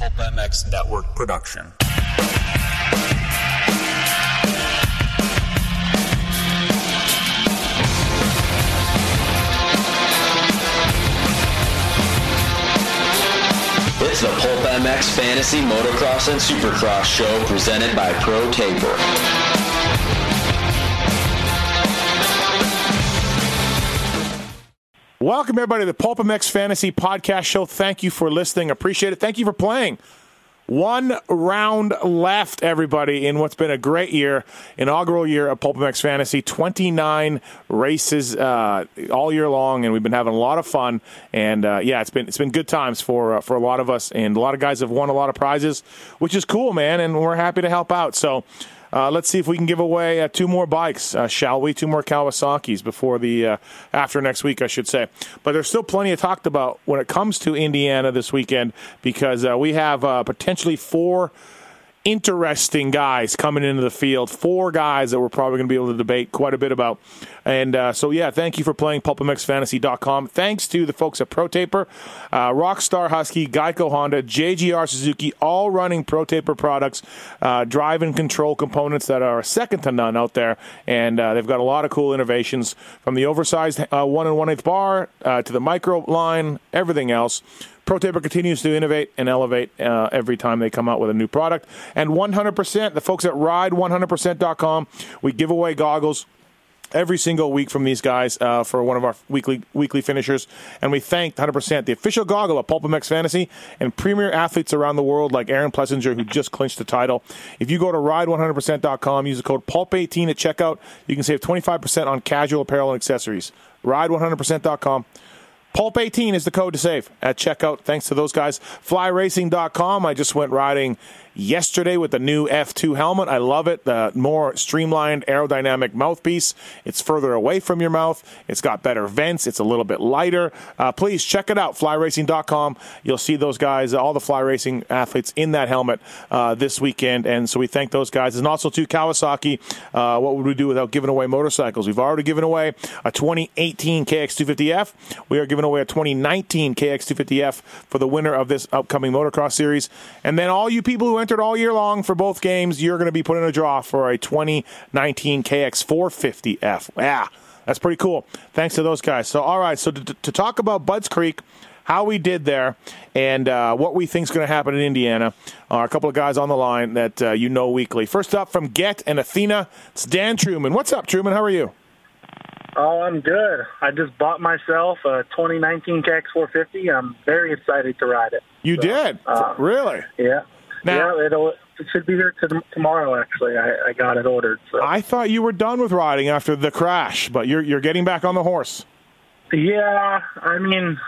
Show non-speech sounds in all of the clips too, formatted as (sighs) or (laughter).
Pulp MX Network production. It's the Pulp MX Fantasy Motocross and Supercross show presented by Pro Taper. Welcome, everybody, to the Pulp MX Fantasy Podcast Show. Thank you for listening. Appreciate it. Thank you for playing. One round left, everybody, in what's been a great year, inaugural year of Pulp MX Fantasy. 29 races uh, all year long, and we've been having a lot of fun. And uh, yeah, it's been it's been good times for uh, for a lot of us, and a lot of guys have won a lot of prizes, which is cool, man. And we're happy to help out. So. Uh, let's see if we can give away uh, two more bikes, uh, shall we? Two more Kawasaki's before the uh, after next week, I should say. But there's still plenty to talk about when it comes to Indiana this weekend because uh, we have uh, potentially four interesting guys coming into the field. Four guys that we're probably going to be able to debate quite a bit about. And uh, so, yeah, thank you for playing PulpMXFantasy.com. Thanks to the folks at ProTaper, uh, Rockstar Husky, Geico Honda, JGR Suzuki, all running ProTaper products, uh, drive and control components that are second to none out there. And uh, they've got a lot of cool innovations from the oversized uh, one and one eighth bar uh, to the micro line, everything else. ProTaper continues to innovate and elevate uh, every time they come out with a new product. And 100%, the folks at ride100%.com, we give away goggles every single week from these guys uh, for one of our weekly weekly finishers. And we thank 100% the official goggle of Pulp MX Fantasy and premier athletes around the world like Aaron Plessinger, who just clinched the title. If you go to ride100%.com, use the code PULP18 at checkout, you can save 25% on casual apparel and accessories. Ride100%.com. Pulp 18 is the code to save at checkout. Thanks to those guys. Flyracing.com. I just went riding yesterday with the new F2 helmet. I love it. The more streamlined aerodynamic mouthpiece. It's further away from your mouth. It's got better vents. It's a little bit lighter. Uh, please check it out. Flyracing.com. You'll see those guys, all the fly racing athletes in that helmet uh, this weekend. And so we thank those guys. And also to Kawasaki. Uh, what would we do without giving away motorcycles? We've already given away a 2018 KX250F. We are giving away a 2019 KX250F for the winner of this upcoming motocross series. And then all you people who entered all year long for both games, you're going to be put in a draw for a 2019 KX450F. Yeah, that's pretty cool. Thanks to those guys. So, all right, so to, to talk about Budds Creek, how we did there, and uh, what we think is going to happen in Indiana, are a couple of guys on the line that uh, you know weekly. First up from Get and Athena, it's Dan Truman. What's up, Truman? How are you? Oh, I'm good. I just bought myself a 2019 KX450. I'm very excited to ride it. You So, did? uh, really? Yeah. Now- yeah, it'll, it should be here to, tomorrow, actually. I, I got it ordered. So. I thought you were done with riding after the crash, but you're you're getting back on the horse. Yeah, I mean,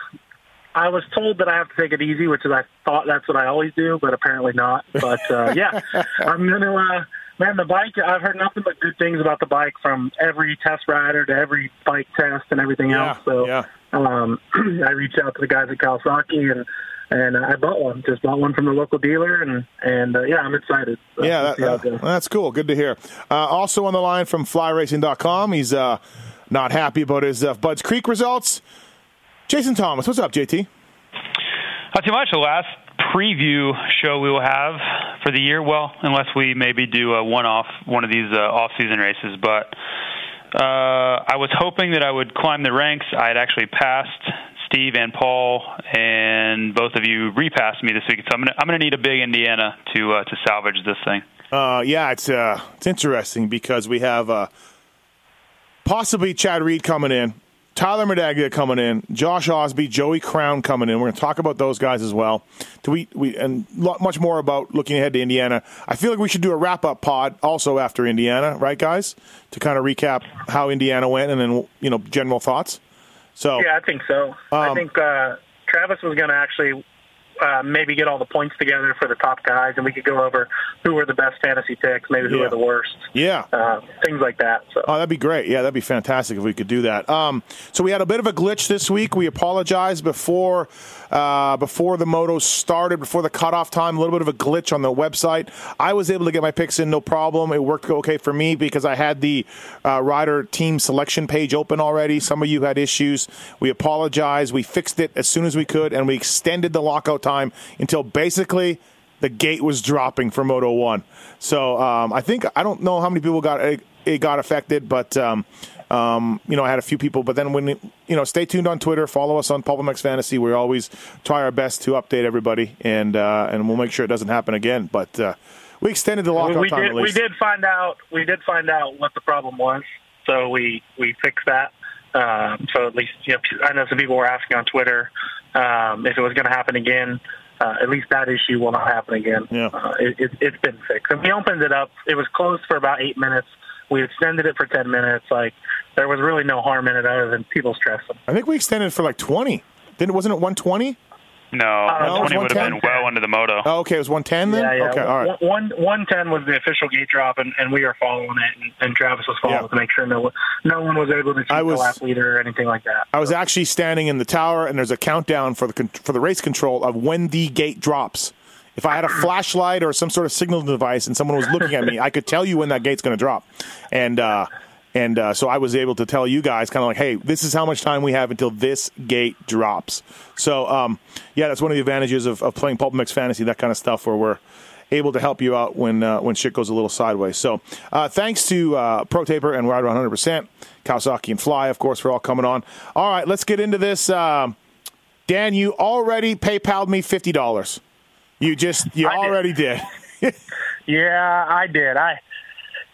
I was told that I have to take it easy, which is I thought that's what I always do, but apparently not. But uh, (laughs) yeah, I'm gonna. Uh, man, the bike. I've heard nothing but good things about the bike from every test rider to every bike test and everything Yeah, else. So yeah. um, (clears throat) I reached out to the guys at Kawasaki and. And I bought one. Just bought one from the local dealer, and and uh, yeah, I'm excited. So Yeah, that, see how it uh, that's cool. Good to hear. Uh, also on the line from flyracing.com, he's uh, not happy about his uh, Budds Creek results. Jason Thomas, what's up, JT? Not too much. The last preview show we will have for the year. Well, unless we maybe do a one-off one of these uh, off-season races, but uh, I was hoping that I would climb the ranks. I had actually passed Steve and Paul, and both of you repassed me this week. So I'm gonna I'm gonna need a big Indiana to uh, to salvage this thing. Uh, yeah, it's uh, it's interesting because we have uh, possibly Chad Reed coming in, Tyler Medaglia coming in, Josh Osby, Joey Crown coming in. We're going to talk about those guys as well. Do we, we and much more about looking ahead to Indiana. I feel like we should do a wrap up pod also after Indiana, right, guys, to kind of recap how Indiana went and then you know general thoughts. So Yeah, I think so. I Um, think uh, Travis was going to actually uh, maybe get all the points together for the top guys, and we could go over who were the best fantasy picks, maybe who Yeah. were the worst, yeah, uh, things like that. So Oh, that'd be great. Yeah, that'd be fantastic if we could do that. Um, so we had a bit of a glitch this week. We apologize before uh, before the motos started, before the cutoff time. A little bit of a glitch on the website. I was able to get my picks in, no problem. It worked okay for me because I had the uh, rider team selection page open already. Some of you had issues. We apologize. We fixed it as soon as we could, and we extended the lockout time time until basically the gate was dropping for Moto One. So um, I think I don't know how many people got it, it got affected, but um, um, you know I had a few people. But then when you know, stay tuned on Twitter, follow us on PulpMX Fantasy. We always try our best to update everybody, and uh, and we'll make sure it doesn't happen again. But uh, we extended the lockout we time did. We did find out. We did find out what the problem was, so we we fixed that. Um, so at least you know, I know some people were asking on Twitter um, if it was going to happen again. Uh, at least that issue will not happen again. Yeah. Uh, it, it, it's been fixed. And we opened it up. It was closed for about eight minutes. We extended it for ten minutes. Like there was really no harm in it other than people stressing. I think we extended it for like twenty. Didn't wasn't it one twenty? No, no, twenty would have been 110. well under the moto. Oh, okay, it was one ten then. Yeah, yeah. Okay, all right. One one ten was the official gate drop, and, and we are following it, and, and Travis was following Yeah. to make sure no one- no one was able to keep I was- the lap leader or anything like that. I was actually standing in the tower, and there's a countdown for the for the race control of when the gate drops. If I had a (clears throat) flashlight or some sort of signal device, and someone was looking at me, I could tell you when that gate's going to drop. And uh, and uh, so I was able to tell you guys, kind of like, hey, this is how much time we have until this gate drops. So um, yeah, that's one of the advantages of, of playing Pulp MX Fantasy, that kind of stuff, where we're able to help you out when uh, when shit goes a little sideways. So uh, thanks to uh, Pro Taper and Ride 100 percent, Kawasaki and Fly, of course, for all coming on. All right, let's get into this. Um, Dan, you already PayPal'd me fifty dollars. You just you I did. already did. (laughs) Yeah, I did. I,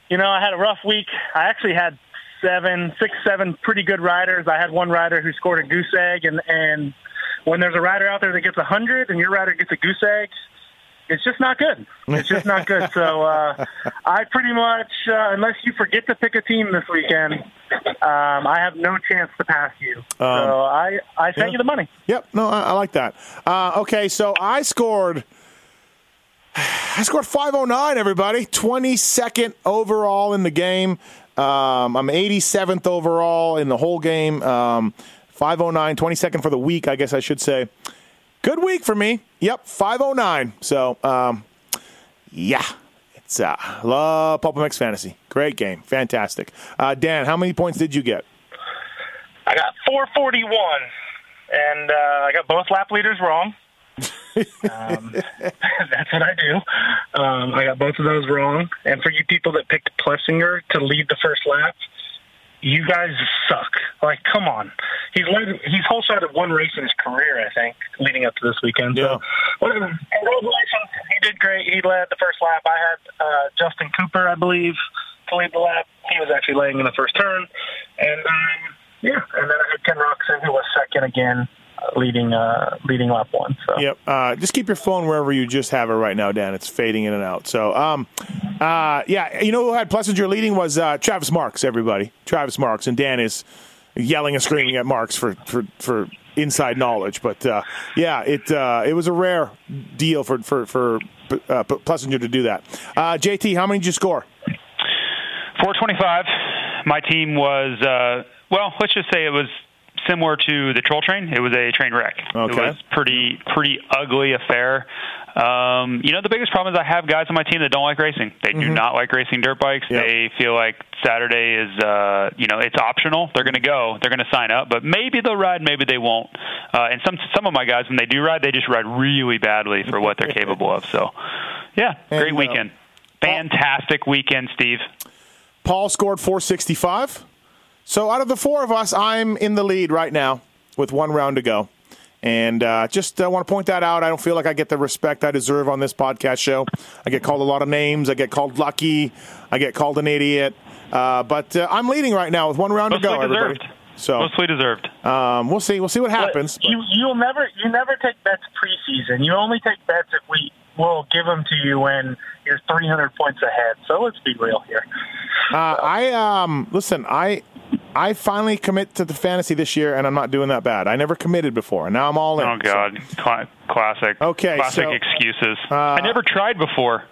you know, I had a rough week. I actually had seven, six, seven pretty good riders. I had one rider who scored a goose egg, and and when there's a rider out there that gets a hundred and your rider gets a goose egg, it's just not good. It's just not good. So uh, (laughs) I pretty much, uh, unless you forget to pick a team this weekend, um, I have no chance to pass you. so I I sent yeah. you the money. Yep, no, I, I like that. Uh, okay, so I scored. I scored 509, everybody. 22nd overall in the game. Um, I'm 87th overall in the whole game. Um, 509, 22nd for the week, I guess I should say. Good week for me. Yep, 509. So, um, yeah, it's uh, love Pulp MX Fantasy. Great game. Fantastic. Uh, Dan, how many points did you get? I got 441, and uh, I got both lap leaders wrong. Um, (laughs) that's what I do. Um, I got both of those wrong. And for you people that picked Plessinger to lead the first lap, you guys suck. Like, come on. He's led, he's whole shot of one race in his career, I think, leading up to this weekend. Yeah. So, whatever. Congratulations. He did great. He led the first lap. I had uh, Justin Cooper, I believe, to lead the lap. He was actually laying in the first turn. And, um, yeah, and then I had Ken Roczen, who was second again, uh, leading uh, leading lap one. So Yep. Uh, just keep your phone wherever you just have it right now, Dan. It's fading in and out. So, um, uh, yeah, you know who had Plessinger leading was uh, Travis Marks. Everybody, Travis Marks, and Dan is yelling and screaming at Marks for for, for inside knowledge. But uh, yeah, it uh, it was a rare deal for for for uh, Plessinger to do that. Uh, JT, how many did you score? 425. My team was, uh, well, let's just say it was similar to the troll train. It was a train wreck. Okay. It was pretty pretty ugly affair. Um, you know, the biggest problem is I have guys on my team that don't like racing. They do not like racing dirt bikes. Yep. They feel like Saturday is, uh, you know, it's optional. They're going to go. They're going to sign up, but maybe they'll ride, maybe they won't. Uh, and some some of my guys, when they do ride, they just ride really badly for what they're (laughs) capable of. So, yeah, great And, uh, weekend. Fantastic weekend, Steve. Paul scored 465. So out of the four of us, I'm in the lead right now with one round to go. And uh, just uh, want to point that out. I don't feel like I get the respect I deserve on this podcast show. I get called a lot of names. I get called lucky. I get called an idiot. Uh, but uh, I'm leading right now with one round to Mostly go. Everybody. So Mostly deserved. um, we'll see. We'll see what happens. but- You you'll never you never take bets preseason. You only take bets if we will give them to you when you're 300 points ahead. So let's be real here. Uh, I um listen. I I finally commit to the fantasy this year, and I'm not doing that bad. I never committed before, and now I'm all in. Oh God, Cla- classic. Okay, classic so, excuses. uh, I never tried before.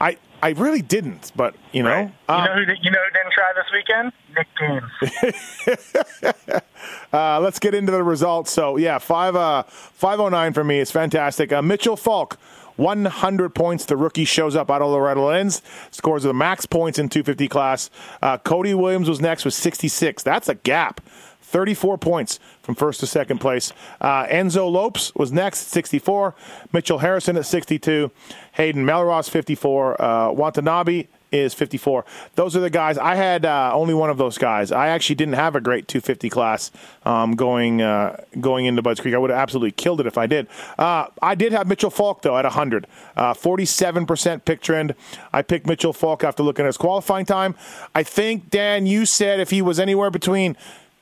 I I really didn't, but you know, Right. um, you know who you know who didn't try this weekend? Nick Gaines. (laughs) uh, let's get into the results. So yeah, five uh five oh nine for me is fantastic. Uh, Mitchell Falk. 100 points. The rookie shows up out of Loretta Lynn's, scores the max points in 250 class. Uh, Cody Williams was next with 66. That's a gap. 34 points from first to second place. Uh, Enzo Lopes was next, 64. Mitchell Harrison at 62. Hayden Mellross, 54. Uh, Watanabe is 54. Those are the guys. I had uh, only one of those guys. I actually didn't have a great 250 class um, going uh, going into Budds Creek. I would have absolutely killed it if I did. Uh, I did have Mitchell Falk though at 100, 47% pick trend. I picked Mitchell Falk after looking at his qualifying time. I think Dan, you said if he was anywhere between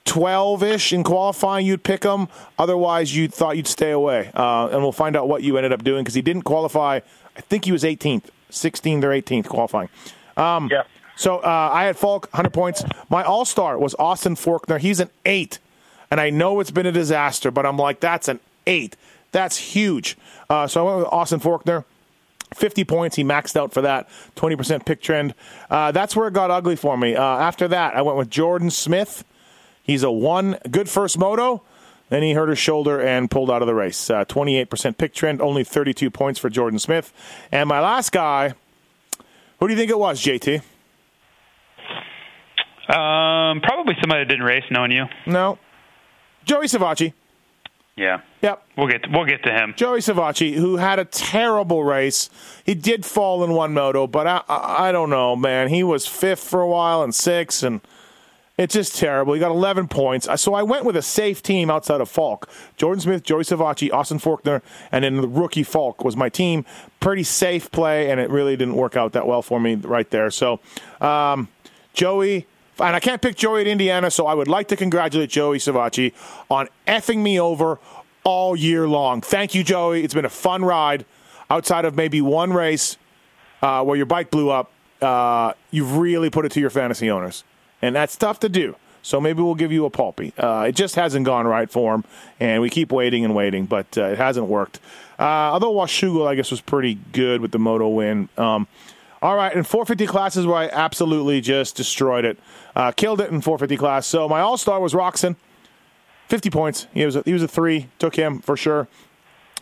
12 ish in qualifying, you'd pick him. Otherwise, you thought you'd stay away. Uh, and we'll find out what you ended up doing because he didn't qualify. I think he was 18th, 16th or 18th qualifying. Um, Yeah. So uh, I had Falk, 100 points. My all star was Austin Forkner. He's an eight. And I know it's been a disaster, but I'm like, that's an eight. That's huge. Uh, so I went with Austin Forkner. 50 points. He maxed out for that. 20% pick trend. Uh, that's where it got ugly for me. Uh, after that, I went with Jordan Smith. He's a one good first moto. Then he hurt his shoulder and pulled out of the race. Uh, 28% pick trend, only 32 points for Jordan Smith. And my last guy, who do you think it was, JT? Um, probably somebody that didn't race, knowing you. No. Joey Savatgy. Yeah, Yep. we'll get we'll get to him. Joey Savatgy, who had a terrible race. He did fall in one moto, but I, I, I don't know, man. He was fifth for a while and sixth, and it's just terrible. He got 11 points. So I went with a safe team outside of Falk. Jordan Smith, Joey Savatgy, Austin Forkner, and then the rookie Falk was my team. Pretty safe play, and it really didn't work out that well for me right there. So, um, Joey, and I can't pick Joey at Indiana, so I would like to congratulate Joey Savatgy on effing me over all year long. Thank you, Joey. It's been a fun ride. Outside of maybe one race uh, where your bike blew up, uh, you've really put it to your fantasy owners, and that's tough to do. So maybe we'll give you a pulpy. Uh, it just hasn't gone right for him, and we keep waiting and waiting, but uh, it hasn't worked. Uh, although Washougal, I guess, was pretty good with the moto win. Um, all right, in 450 classes where I absolutely just destroyed it, uh, killed it in 450 class. So my all star was Roczen, 50 points. He was a, he was a three, took him for sure.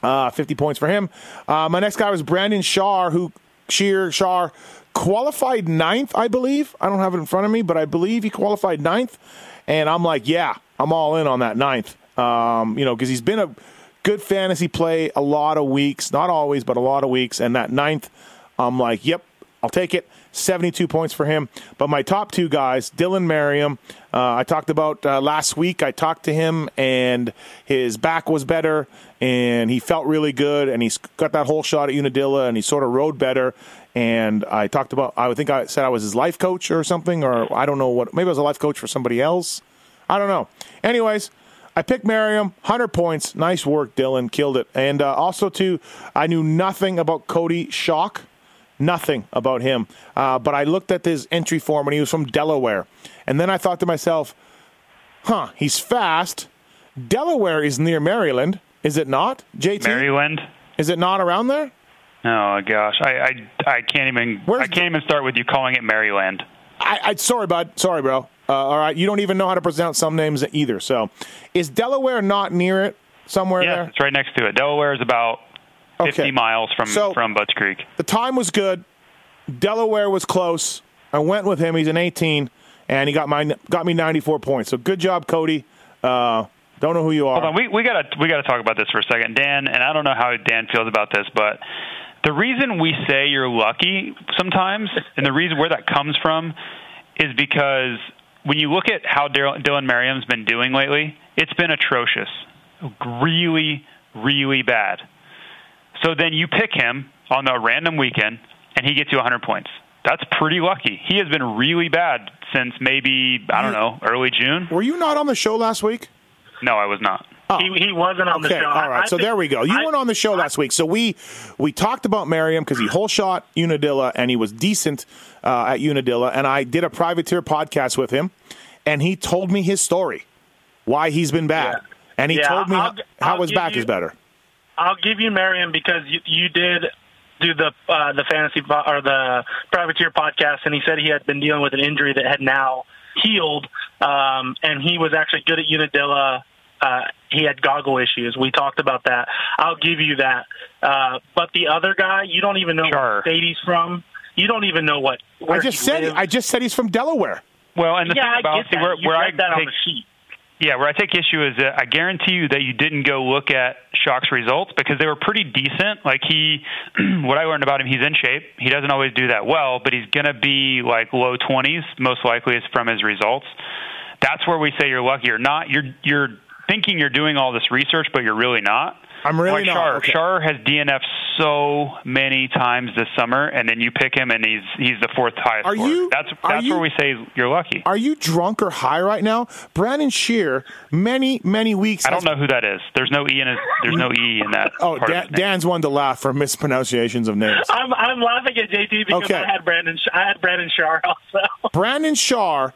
Uh, 50 points for him. Uh, my next guy was Brandon Shar, who Shear Shaw qualified ninth, I believe. I don't have it in front of me, but I believe he qualified ninth. And I'm like, yeah, I'm all in on that ninth. Um, you know, because he's been a good fantasy play a lot of weeks, not always, but a lot of weeks. And that ninth, I'm like, yep, I'll take it. 72 points for him. But my top two guys, Dylan Merriam, uh, I talked about uh, last week. I talked to him, and his back was better, and he felt really good, and he's got that whole shot at Unadilla, and he sort of rode better. And I talked about, I think I said I was his life coach or something, or I don't know what, maybe I was a life coach for somebody else. I don't know. Anyways, I picked Merriam, 100 points. Nice work, Dylan. Killed it. And uh, also, too, I knew nothing about Cody Schock. Nothing about him. Uh, but I looked at his entry form and he was from Delaware. And then I thought to myself, huh, he's fast. Delaware is near Maryland, is it not? JT? Maryland. Is it not around there? Oh gosh, I I, I can't even Where's I can't even start with you calling it Maryland. I, I sorry, bud. Sorry, bro. Uh, all right, you don't even know how to pronounce some names either. So, is Delaware not near it somewhere Yeah, there? it's right next to it. Delaware is about 50 Okay. miles from So- from Budds Creek. The time was good. Delaware was close. I went with him. He's an 18, and he got my got me 94 points. So good job, Cody. Uh, don't know who you are. Hold on, we we gotta we gotta talk about this for a second, Dan. And I don't know how Dan feels about this, but the reason we say you're lucky sometimes, and the reason where that comes from, is because when you look at how Dylan Dylan Merriam's been doing lately, it's been atrocious, really, really bad. So then you pick him on a random weekend, and he gets you 100 points. That's pretty lucky. He has been really bad since maybe I don't know early June. Were you not on the show last week? No, I was not. He, he wasn't on Okay, the show. all right. I so think- there we go. You I- weren't on the show last week, so we we talked about Merriam because he whole shot Unadilla and he was decent uh, at Unadilla, and I did a privateer podcast with him, and he told me his story, why he's been bad, Yeah. and he Yeah, told me I'll- how, how I'll his back you- is better. I'll give you Merriam because you, you did do the uh, the fantasy or the privateer podcast, and he said he had been dealing with an injury that had now healed, um, and he was actually good at Unadilla. Uh, he had goggle issues. We talked about that. I'll give you that. Uh, but the other guy, you don't even know Sure. what state he's from. You don't even know what. Where I just he said lives. I just said he's from Delaware. Well, and the yeah, thing I about get see, where, you where I read that on take the sheet. Yeah, where I take issue is that I guarantee you that you didn't go look at Schock's results because they were pretty decent. Like he, (clears throat) what I learned about him, he's in shape. He doesn't always do that well, but he's going to be like low 20s, most likely is from his results. That's where we say you're lucky or not. You're you're thinking you're doing all this research, but you're really not. I'm really like not. Char. Okay. Char has DNF so many times this summer, and then you pick him, and he's he's the fourth highest. Are scorer. you- That's are that's you- where we say you're lucky. Are you drunk or high right now? Brandon Shear, many, many weeks. I has- don't know who that is. There's no e in his, There's no e in that. Oh, part of Dan, his name. Dan's one to laugh for mispronunciations of names. I'm I'm laughing at JT because Okay. I had Brandon I had Brandon Shar also. Brandon Shar,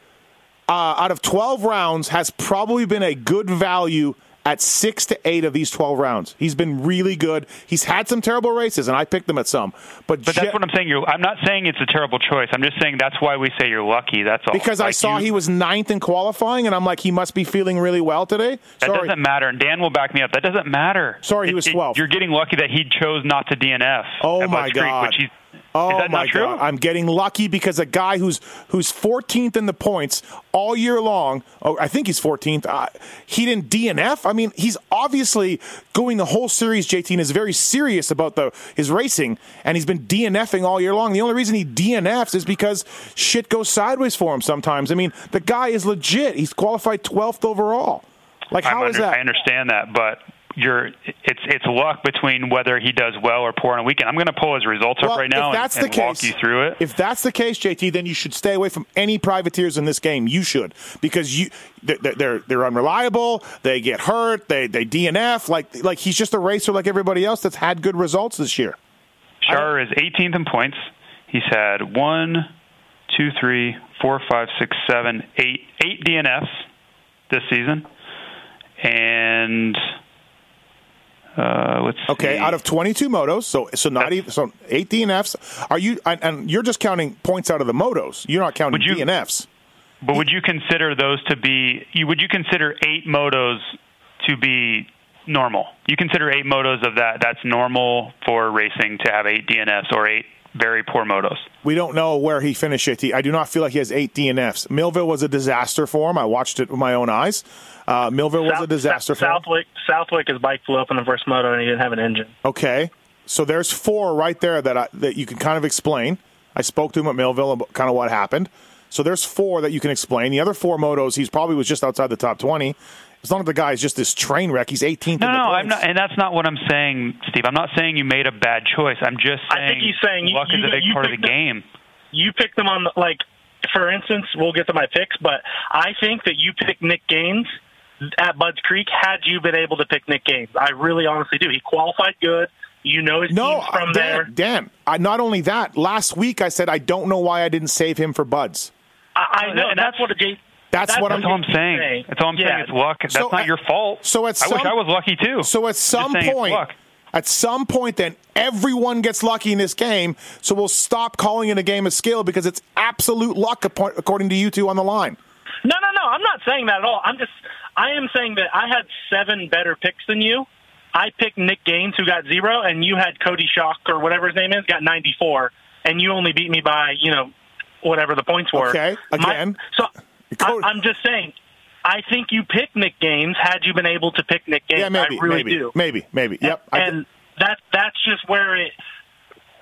uh, out of 12 rounds, has probably been a good value at six to eight of these 12 rounds. He's been really good. He's had some terrible races, and I picked them at some. But, But Je- that's what I'm saying. You're, I'm not saying it's a terrible choice. I'm just saying that's why we say you're lucky. That's all. because I saw you- he was ninth in qualifying, and I'm like, he must be feeling really well today. That Sorry. doesn't matter, and Dan will back me up. That doesn't matter. Sorry, he It- was it- you're getting lucky that he chose not to DNF. Oh my Creek, God. which he's, Oh is that my true? god! I'm getting lucky because a guy who's who's 14th in the points all year long. Oh, I think he's 14th. Uh, he didn't DNF. I mean, he's obviously going the whole series. JT and is very serious about the his racing, and he's been DNFing all year long. The only reason he DNFs is because shit goes sideways for him sometimes. I mean, the guy is legit. He's qualified 12th overall. Like, how I'm is that? I understand that, but you're it's it's luck between whether he does well or poor on a weekend. I'm going to pull his results Well, up right now if that's and, the and walk case, you through it. If that's the case, JT, then you should stay away from any privateers in this game. You should because you they're they're, they're unreliable. They get hurt. They they DNF. Like like he's just a racer like everybody else that's had good results this year. Char is 18th in points. He's had one, two, three, four, five, six, seven, eight, eight DNFs this season, and uh, let's Okay, see. out of 22 motos, so so not even so eight DNFs. Are you and, and you're just counting points out of the motos. You're not counting you- DNFs. But would you consider those to be? You would you consider eight motos to be normal? You consider eight motos of that? That's normal for racing to have eight DNFs or eight very poor motos. We don't know where he finished it. I do not feel like he has eight DNFs. Millville was a disaster for him. I watched it with my own eyes. Uh, Millville was a disaster for him. Southwick Southwick his bike flew up in the first moto and he didn't have an engine. Okay, so there's four right there that I, that you can kind of explain. I spoke to him at Millville about kind of what happened. So there's four that you can explain. The other four motos, he's probably was just outside the top twenty. As long as the guy is just this train wreck, he's 18th. No, in the no, I'm not, and that's not what I'm saying, Steve. I'm not saying you made a bad choice. I'm just saying I think he's saying you- luck is you- a big part of the picked the- game. You picked them on the, like for instance, we'll get to my picks, but I think that you picked Nick Gaines at Budds Creek had you been able to pick Nick Gaines. I really honestly do. He qualified good. You know his No, teams from Dan, there. Dan. I, not only that, last week I said I don't know why I didn't save him for Budds. I, I know And that's, what a J. That's what That's I'm- all I'm saying. saying. That's all I'm Yeah. saying. It's luck. That's So not at- your fault. so at some, I wish I was lucky too. So at some point, luck. at some point, then everyone gets lucky in this game. So we'll stop calling it a game of skill because it's absolute luck, according to you two on the line. No, no, no. I'm not saying that at all. I'm just. I am saying that I had seven better picks than you. I picked Nick Gaines, who got zero, and you had Cody Schock or whatever his name is, got 94, and you only beat me by you know whatever the points were. Okay, My- again. so Cody- I, I'm just saying. I think you picked Nick Gaines had you been able to pick Nick Gaines. Yeah, maybe, I really maybe, do. maybe, maybe. Yep. Did- and that that's just where it.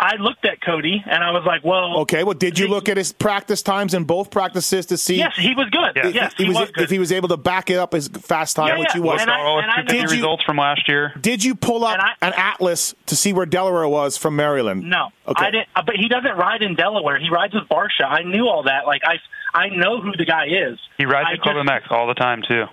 I looked at Cody and I was like, well, okay. Well, did you look at his practice times in both practices to see? Yes, he was good. Yeah. Yes, he, he, was, was, good. if he was able to back it up his fast time, Yeah, which yeah. he was. And I- and I Did you- results from last year. Did you pull up I- an atlas to see where Delaware was from Maryland? No, Okay. I didn't. uh, But he doesn't ride in Delaware. He rides with Barsha. I knew all that. Like I, I know who the guy is. He rides I at Club just- MX all the time too.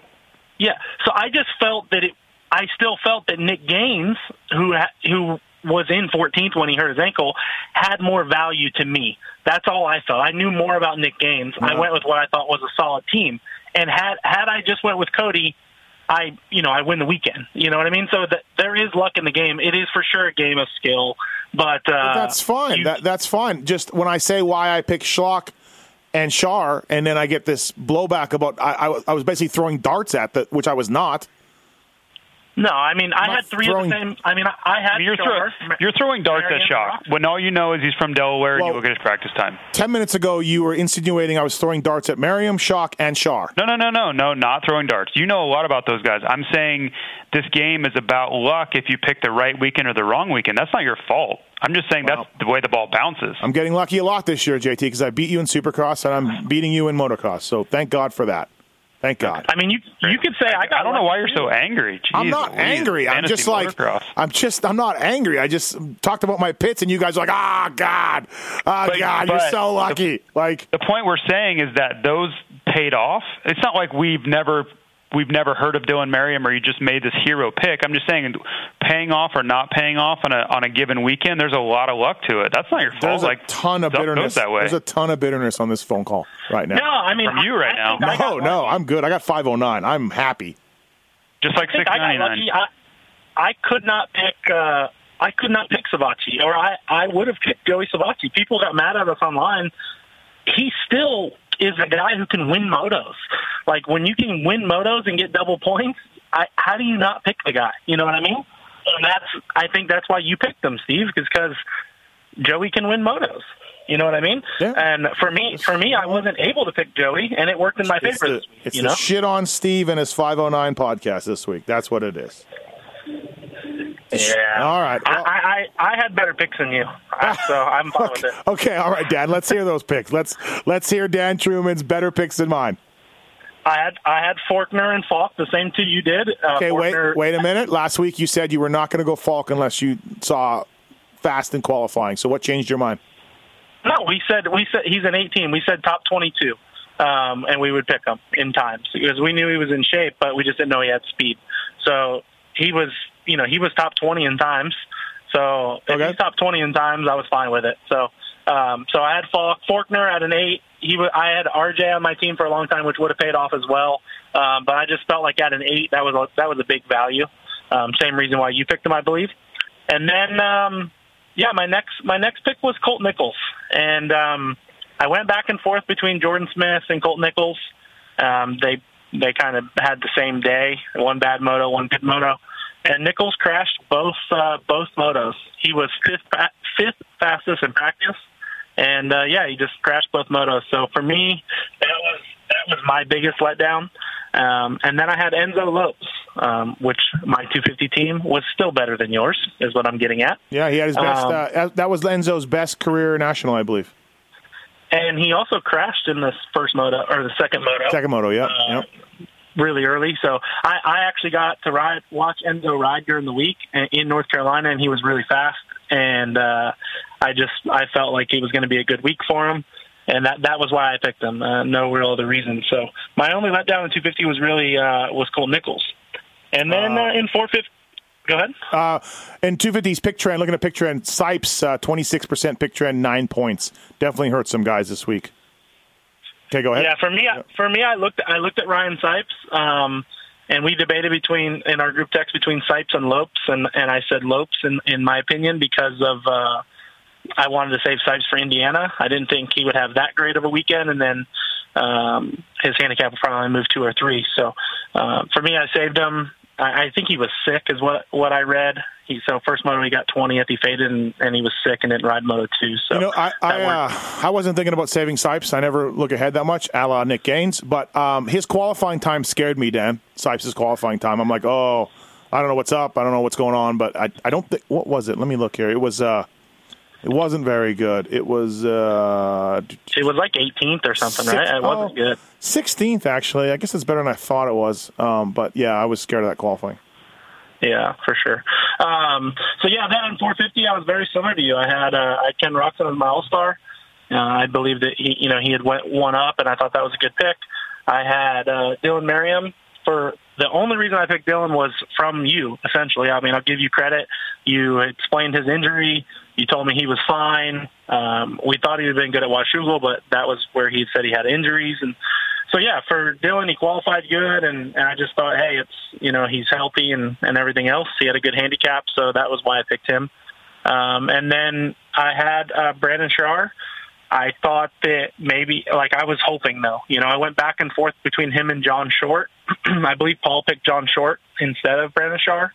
Yeah. So I just felt that it. I still felt that Nick Gaines, who who was in 14th when he hurt his ankle, had more value to me. That's all I felt. I knew more about Nick Gaines. I went with what I thought was a solid team. And had had I just went with Cody, I you know I win the weekend. You know what I mean? So that there is luck in the game. It is for sure a game of skill. But uh, that's fine. you- that, that's fine. Just when I say why I pick Schlock and Shar, and then I get this blowback about I, I, was- I was basically throwing darts at that, which I was not. No, I mean I had three throwing- of the same. I mean I, I had. You're, Shar, throw, you're throwing darts at Shock Rock. when all you know is he's from Delaware and you look at his practice time. Ten minutes ago, you were insinuating I was throwing darts at Merriam, Schock, and Shar. No, no, no, no, no, not throwing darts. You know a lot about those guys. I'm saying this game is about luck if you pick the right weekend or the wrong weekend. That's not your fault. I'm just saying Wow. that's the way the ball bounces. I'm getting lucky a lot this year, JT, because I beat you in Supercross and I'm beating you in motocross. So thank God for that. Thank God. I mean you you could say I got. I don't know why you're so angry. Jeez I'm not Louise. angry. I'm Fantasy just like motocross. I'm just I'm not angry. I just talked about my pits and you guys are like, ah, God, ah, But- God, you're so lucky. like, the point we're saying is that those paid off. It's not like we've never we've never heard of Dylan Merriam or you just made this hero pick. I'm just saying paying off or not paying off on a on a given weekend, there's a lot of luck to it. That's not your fault. there's a like ton of stuff goes bitterness. that way. There's a ton of bitterness on this phone call right now. No, I mean From you right I now. I no, no. I'm good. I got 509. I'm happy. just like I I got lucky. I I could not pick. Uh, I could not pick Savatgy, or I I would have picked Joey Savatgy. People got mad at us online. He still is a guy who can win motos. Like when you can win motos and get double points, I, how do you not pick the guy? You know what I mean? And that's I think that's why you picked them, Steve, because Joey can win motos. You know what I mean? Yeah. And for me, for me, I wasn't able to pick Joey, and it worked in my It's favor the, this week. it's you know? shit on Steve and his 509 podcast this week. That's what it is. Yeah. All right. Well- I, I, I had better picks than you, so I'm fine with Okay, it. (laughs) okay, all right, Dan. Let's hear those picks. Let's let's hear Dan Truman's better picks than mine. I had I had Forkner and Falk, the same two you did. Uh, Okay, wait, Forkner- wait a minute. Last week you said you were not going to go Falk unless you saw fast in qualifying. So what changed your mind? No, we said we said he's an 18. We said top 22, um, and we would pick him in times because we knew he was in shape, but we just didn't know he had speed. So he was, you know, he was top 20 in times. So if Okay. he's top 20 in times, I was fine with it. So, um, so I had Falk, Forkner at an eight. He, wa- I had RJ on my team for a long time, which would have paid off as well. Um, but I just felt like at an eight, that was a, that was a big value. Um, same reason why you picked him, I believe. And then, um, yeah, my next my next pick was Colt Nichols, and um, I went back and forth between Jordan Smith and Colt Nichols. Um, they they kind of had the same day, one bad moto, one good moto, and Nichols crashed both uh, both motos. He was fifth fa- fifth fastest in practice, and uh, yeah, he just crashed both motos. So for me, that was that was my biggest letdown. Um, and then I had Enzo Lopes, um, which my 250 team was still better than yours, is what I'm getting at. Yeah, he had his best. Um, uh, that was Enzo's best career national, I believe. And he also crashed in the first moto or the second moto Second moto, yeah. Uh, yep. Really early. So I, I actually got to ride watch Enzo ride during the week in- North Carolina, and he was really fast. And uh, I just I felt like it was going to be a good week for him, and that that was why I picked him. Uh, no real other reason. So my only letdown in 250 was really uh, was Colt Nichols, and then uh, in 450. Go ahead. Uh, in 250's pick trend, looking at pick trend, Sipes, uh, 26% pick trend, nine points. Definitely hurt some guys this week. Okay, go ahead. Yeah, for me, for me, I looked, I looked at Ryan Sipes, um, and we debated between in our group text between Sipes and Lopes, and and I said Lopes in in my opinion because of uh, I wanted to save Sipes for Indiana. I didn't think he would have that great of a weekend, and then um, his handicap would probably move two or three. So uh, for me, I saved him. I, I think he was sick, is what what I read. He so first moto he got 20th, he faded, and, and he was sick and didn't ride moto two. So You know, I I, uh. I wasn't thinking about saving Sipes. I never look ahead that much, a la Nick Gaines. But um, his qualifying time scared me, Dan. Sipes' qualifying time. I'm like, oh, I don't know what's up. I don't know what's going on. But I, I don't think, what was it? Let me look here. It was, uh, it wasn't very good. It was, uh, it was like 18th or something, six- right? It wasn't oh, good. 16th, actually. I guess it's better than I thought it was. Um, but yeah, I was scared of that qualifying. Yeah, for sure. Um, so yeah, then on 450, I was very similar to you. I had uh, I had Ken Roczen as my All Star. Uh, I believe that he, you know, he had went one up, and I thought that was a good pick. I had uh, Dylan Merriam for the only reason I picked Dylan was from you, essentially. I mean, I'll give you credit. You explained his injury. You told me he was fine. Um, we thought he had been good at Washougal, but that was where he said he had injuries. And so, yeah, for Dylan, he qualified good. And, and I just thought, hey, it's, you know, he's healthy and, and everything else. He had a good handicap. So that was why I picked him. Um, and then I had uh, Brandon Shar. I thought that maybe, like, I was hoping though. You know, I went back and forth between him and John Short, (clears throat) I believe Paul picked John Short instead of Brandon Shar.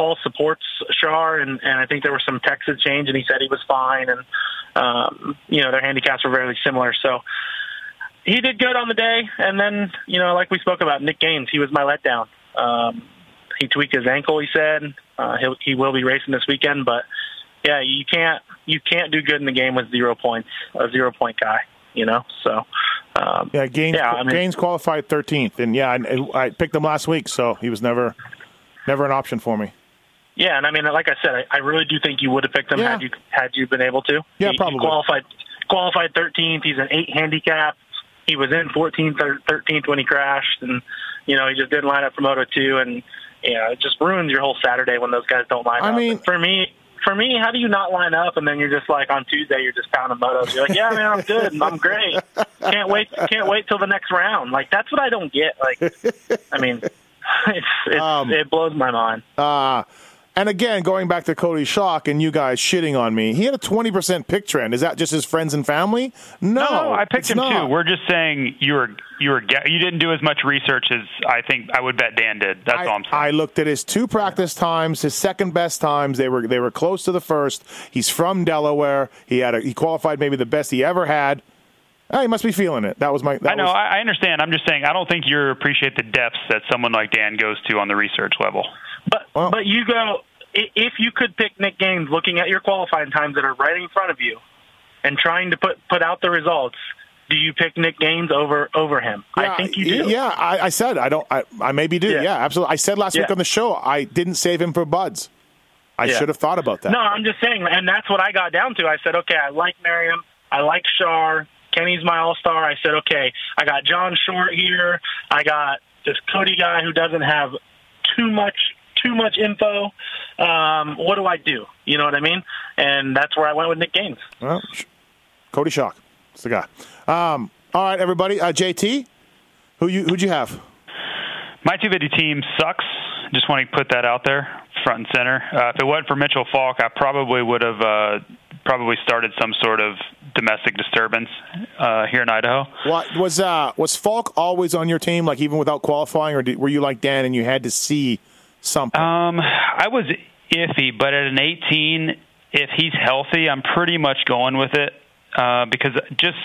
Paul supports Shar, and, and I think there was some text exchange, and he said he was fine, and um, you know their handicaps were very similar. So he did good on the day, and then you know like we spoke about Nick Gaines, he was my letdown. Um, he tweaked his ankle. He said uh, he'll, he will be racing this weekend, but yeah, you can't you can't do good in the game with zero points, a zero point guy. You know, so um, Yeah, Gaines, Yeah, I mean- Gaines qualified 13th, and yeah, I, I picked him last week, so he was never never an option for me. Yeah, and I mean, like I said, I, I really do think you would have picked him Yeah. had you had you been able to. Yeah, he, probably. He qualified qualified 13th. He's an eight handicap. He was in 14th or 13th when he crashed, and you know he just didn't line up for Moto 2, and you know it just ruins your whole Saturday when those guys don't line I up. mean- And for me. For me, how do you not line up and then you're just like on Tuesday you're just pounding motos? You're like, yeah, man, I'm good and I'm great. Can't wait, can't wait till the next round. Like that's what I don't get. Like, I mean, (laughs) it's, it's Um, it blows my mind. Uh, and again, going back to Cody Schock and you guys shitting on me, he had a 20% pick trend. Is that just his friends and family? No, No, I picked him not. too. We're just saying you were you were you didn't do as much research as I think I would bet Dan did. That's I, all I'm saying. I looked at his two practice times, his second best times. They were they were close to the first. He's from Delaware. He had a, he qualified maybe the best he ever had. Ah, he must be feeling it. That was my. That I know. was- I, I understand. I'm just saying. I don't think you appreciate the depths that someone like Dan goes to on the research level. But Well- but you go if you could pick Nick Gaines, looking at your qualifying times that are right in front of you, and trying to put put out the results. Do you pick Nick Gaines over over him? Yeah, I think you do. Yeah, I, I said I don't. I, I maybe do. Yeah. Yeah. absolutely. I said last week on the show I didn't save him for Budds. I Yeah. should have thought about that. No, I'm just saying, and that's what I got down to. I said, okay, I like Merriam, I like Shar, Kenny's my all star. I said, okay, I got John Short here, I got this Cody guy who doesn't have too much too much info. Um, what do I do? You know what I mean? And that's where I went with Nick Gaines. Well, Cody Schock. That's the guy. Um, all right, everybody. Uh, JT, who you who'd you have? My 250 team sucks. Just want to put that out there, front and center. Uh, if it wasn't for Mitchell Falk, I probably would have uh, probably started some sort of domestic disturbance uh, here in Idaho. What was uh, was Falk always on your team, like even without qualifying, or did, were you like Dan and you had to see something? Um, I was iffy, but at an 18, if he's healthy, I'm pretty much going with it uh, because just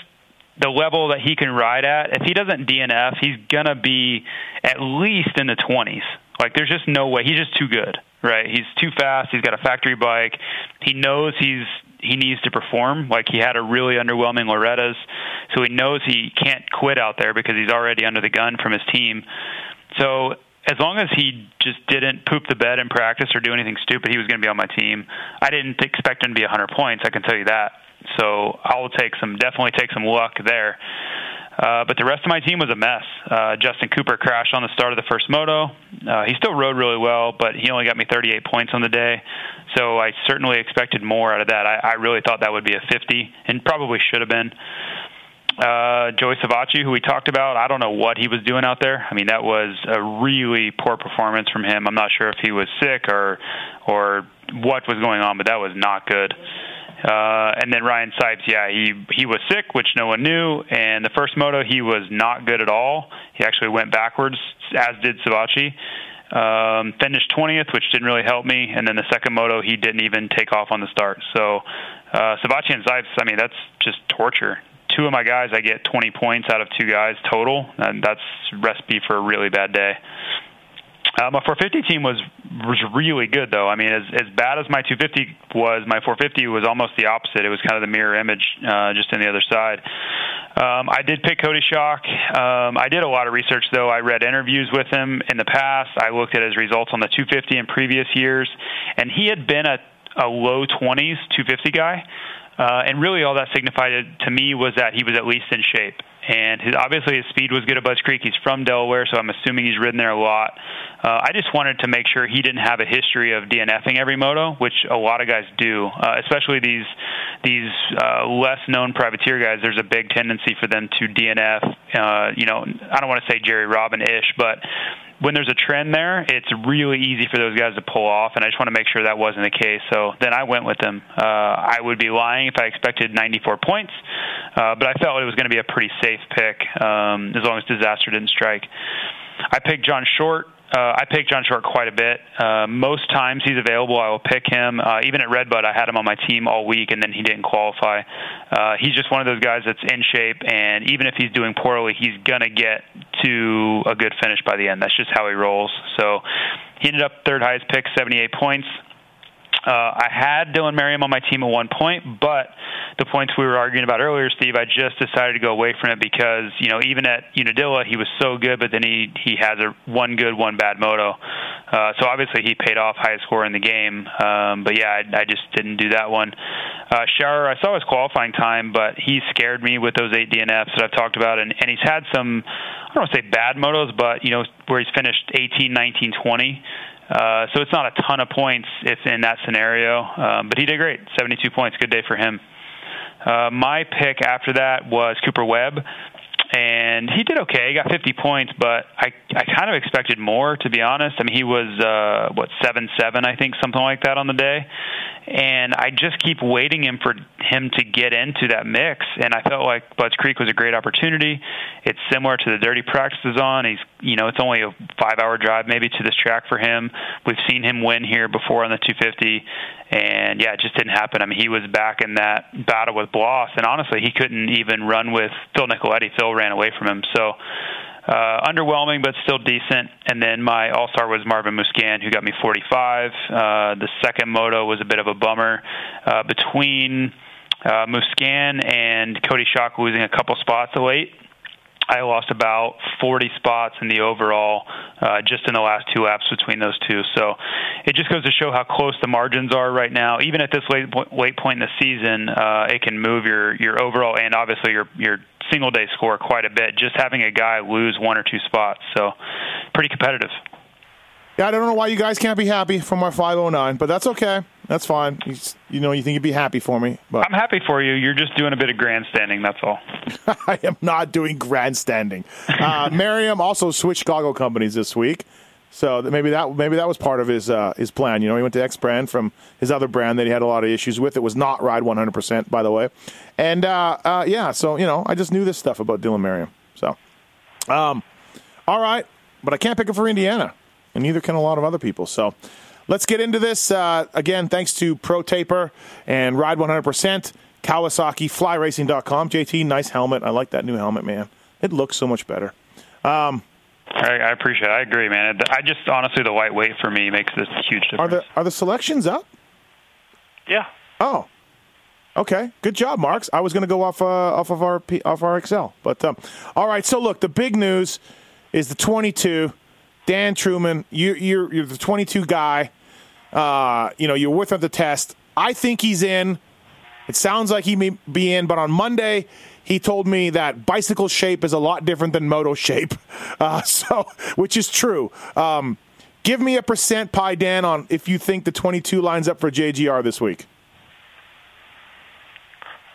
the level that he can ride at. If he doesn't DNF, he's gonna be at least in the 20s. Like there's just no way. He's just too good, right? He's too fast. He's got a factory bike. He knows he's he needs to perform. Like he had a really underwhelming Loretta's, so he knows he can't quit out there because he's already under the gun from his team. So as long as he just didn't poop the bed in practice or do anything stupid, he was going to be on my team. I didn't expect him to be 100 points. I can tell you that. So I'll take some, definitely take some luck there. Uh, but the rest of my team was a mess. Uh, Justin Cooper crashed on the start of the first moto. Uh, he still rode really well, but he only got me 38 points on the day. So I certainly expected more out of that. I, I really thought that would be a 50, and probably should have been. Uh, Joey Savatgy, who we talked about, I don't know what he was doing out there. I mean, that was a really poor performance from him. I'm not sure if he was sick or or what was going on, but that was not good. Uh, and then Ryan Sipes, yeah, he he was sick, which no one knew. And the first moto, he was not good at all. He actually went backwards, as did Savatgy. Um, finished 20th, which didn't really help me. And then the second moto, he didn't even take off on the start. So uh, Savatgy and Sipes, I mean, that's just torture. Two of my guys, I get 20 points out of two guys total, and that's recipe for a really bad day. Uh, my 450 team was was really good though. I mean, as as bad as my 250 was, my 450 was almost the opposite. It was kind of the mirror image, uh, just on the other side. Um, I did pick Cody Schock. Um, I did a lot of research though. I read interviews with him in the past. I looked at his results on the 250 in previous years, and he had been a a low 20s 250 guy. Uh, and really, all that signified to me was that he was at least in shape. And his, obviously, his speed was good at Budds Creek. He's from Delaware, so I'm assuming he's ridden there a lot. Uh, I just wanted to make sure he didn't have a history of DNFing every moto, which a lot of guys do, uh, especially these these uh, less known privateer guys. There's a big tendency for them to DNF. Uh, you know, I don't want to say Jerry Robin ish, but when there's a trend there, it's really easy for those guys to pull off, and I just want to make sure that wasn't the case. So then I went with them. Uh, I would be lying if I expected 94 points. uh, but I felt it was going to be a pretty safe pick um, as long as disaster didn't strike. I picked John Short. Uh, I pick John Short quite a bit. Uh, most times he's available, I will pick him. Uh, even at Redbud, I had him on my team all week, and then he didn't qualify. Uh, he's just one of those guys that's in shape, and even if he's doing poorly, he's gonna get to a good finish by the end. That's just how he rolls. So he ended up third highest pick, 78 points. Uh, I had Dylan Merriam on my team at one point, but the points we were arguing about earlier, Steve, I just decided to go away from it because you know even at Unadilla he was so good, but then he he has a one good, one bad moto. Uh, so obviously he paid off highest score in the game. Um, but yeah, I, I just didn't do that one. Uh, Shower, I saw his qualifying time, but he scared me with those eight DNFs that I've talked about, and and he's had some I don't want to say bad motos, but you know where he's finished 18, 19, 20. Uh, so it's not a ton of points if in that scenario, um, but he did great. 72 points, good day for him. Uh, my pick after that was Cooper Webb, and he did okay. He got 50 points, but I I kind of expected more to be honest. I mean, he was uh, what seven seven, I think, something like that on the day, and I just keep waiting him for him to get into that mix. And I felt like Budds Creek was a great opportunity. It's similar to the dirty practices on. He's you know it's only a five hour drive maybe to this track for him. We've seen him win here before on the 250, and yeah, it just didn't happen. I mean, he was back in that battle with Bloss, and honestly, he couldn't even run with Phil Nicoletti. Phil ran away from him, so uh, underwhelming, but still decent. And then my all star was Marvin Musquin, who got me 45. Uh, the second moto was a bit of a bummer. Uh, between uh, Musquin and Cody Schock losing a couple spots late, I lost about 40 spots in the overall uh, just in the last two laps between those two. So it just goes to show how close the margins are right now. Even at this late, late point in the season, uh, it can move your your overall and obviously your your single day score quite a bit. Just having a guy lose one or two spots, so pretty competitive. Yeah, I don't know why you guys can't be happy from our 509, but that's okay. That's fine. You, you know, you think you'd be happy for me, but I'm happy for you. You're just doing a bit of grandstanding. That's all. (laughs) I am not doing grandstanding. Uh, (laughs) Merriam also switched goggle companies this week, so maybe that maybe that was part of his uh, his plan. You know, he went to EKS brand from his other brand that he had a lot of issues with. It was not Ride 100, percent by the way, and uh, uh, yeah. So you know, I just knew this stuff about Dylan Merriam. So, um, all right, but I can't pick him for Indiana, and neither can a lot of other people. So. Let's get into this. Uh, again, thanks to Pro Taper and Ride 100%, Kawasaki, flyracing.com. JT, nice helmet. I like that new helmet, man. It looks so much better. Um, I, I appreciate it. I agree, man. I just honestly, the white weight for me makes this huge difference. Are the are the selections up? Yeah. Oh, okay. Good job, Marks. I was going to go off uh, off of our off our Excel, but um, all right. So look, the big news is the 22. Dan Truman, you, you're you're the 22 guy. Uh, you know, you're with him at the test. I think he's in. It sounds like he may be in, but on Monday he told me that bicycle shape is a lot different than moto shape. (laughs) Uh, so, which is true. Um, give me a percent pie, Dan, on if you think the 22 lines up for JGR this week.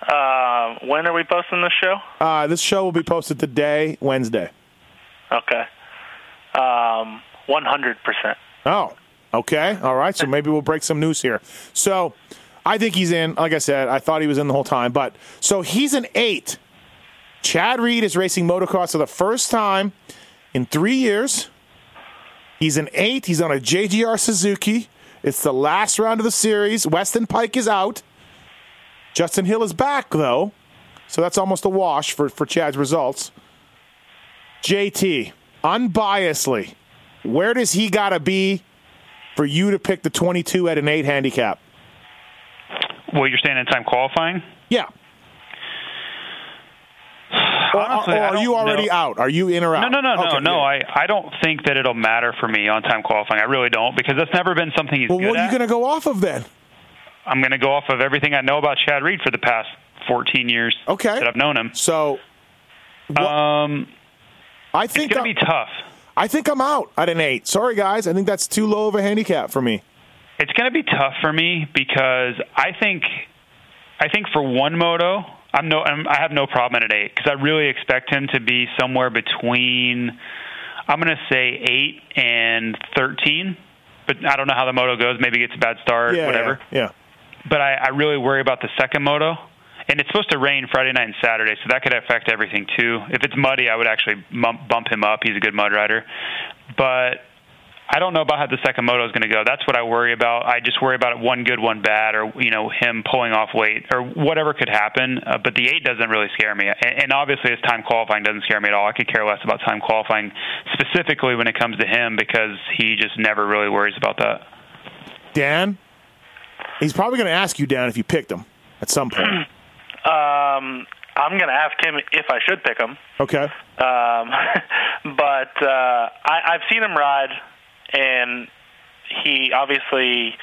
Uh, when are we posting this show? Uh, this show will be posted today, Wednesday. Okay. Um, 100%. Oh, okay. All right. So maybe we'll break some news here. So I think he's in. Like I said, I thought he was in the whole time. But so he's an eight. Chad Reed is racing motocross for the first time in three years. He's an eight. He's on a JGR Suzuki. It's the last round of the series. Weston Pike is out. Justin Hill is back, though. So that's almost a wash for, for Chad's results. JT, unbiasedly, where does he got to be for you to pick the 22 at an 8 handicap? Well, you're saying in time qualifying? Yeah. (sighs) Honestly, or, or are you already know. out? Are you in or out? No, no, no, okay, no, no. yeah. I, I don't think that it'll matter for me on time qualifying. I really don't because that's never been something he's Well, good what are you going to go off of then? I'm going to go off of everything I know about Chad Reed for the past 14 years Okay. that I've known him. So Um, I think it's going to be tough. I think I'm out at an 8. Sorry, guys. I think that's too low of a handicap for me. It's going to be tough for me because I think, I think for one moto, I'm no, I'm, I have no problem at an eight because I really expect him to be somewhere between, I'm going to say eight and thirteen, but I don't know how the moto goes. Maybe gets a bad start, Yeah, whatever. Yeah. yeah. But I, I really worry about the second moto. And it's supposed to rain Friday night and Saturday, so that could affect everything too. If it's muddy, I would actually bump, bump him up. He's a good mud rider, but I don't know about how the second moto is going to go. That's what I worry about. I just worry about one good, one bad, or you know him pulling off weight or whatever could happen. Uh, but the eight doesn't really scare me, and, and obviously his time qualifying doesn't scare me at all. I could care less about time qualifying specifically when it comes to him because he just never really worries about that. Dan, he's probably going to ask you, Dan, if you picked him at some point. (clears throat) Um, I'm going to ask him if I should pick him. Okay. Um, (laughs) but uh, I, I've seen him ride, and he obviously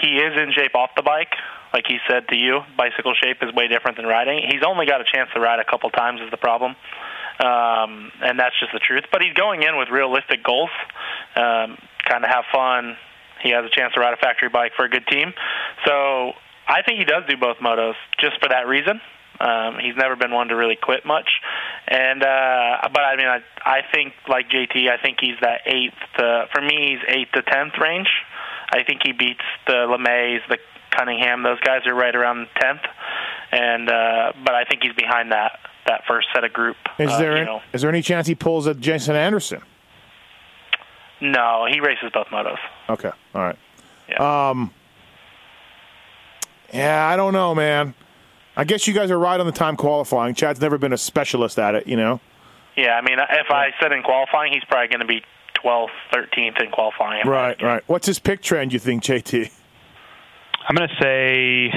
he is in shape off the bike. Like he said to you, bicycle shape is way different than riding. He's only got a chance to ride a couple times is the problem, um, and that's just the truth. But he's going in with realistic goals, um, kind of have fun. He has a chance to ride a factory bike for a good team, so I think he does do both motos just for that reason. Um, he's never been one to really quit much, and uh, but I mean, I I think like JT, I think he's that eighth to for me, he's eighth to tenth range. I think he beats the LeMays, the Cunningham. Those guys are right around tenth, and uh, but I think he's behind that that first set of group. Is uh, there you know. is there any chance he pulls a Jason Anderson? No, he races both motos. Okay. All right. Yeah. Um. Yeah, I don't know, man. I guess you guys are right on the time qualifying. Chad's never been a specialist at it, you know. yeah, I mean, uh, if I said in qualifying, he's probably going to be 12th, 13th in qualifying. Right, right. What's his pick trend? You think, JT? I'm going to say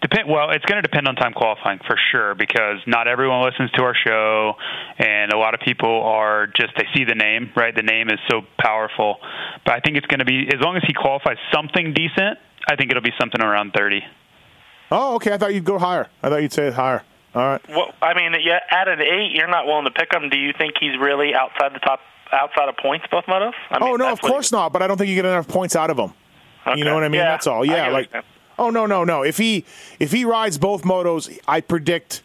depend. Well, it's going to depend on time qualifying for sure because not everyone listens to our show, and a lot of people are just they see the name, right? The name is so powerful, but I think it's going to be as long as he qualifies something decent. I think it'll be something around 30. Oh, okay. I thought you'd go higher. I thought you'd say higher. All right. Well, I mean, yeah, at an eight, you're not willing to pick him. Do you think he's really outside the top, outside of points both motos? I mean, oh no, of course not. But I don't think you get enough points out of him. Okay. You know what I mean? Yeah, That's all. Yeah, like oh no, no, no. If he if he rides both motos, I predict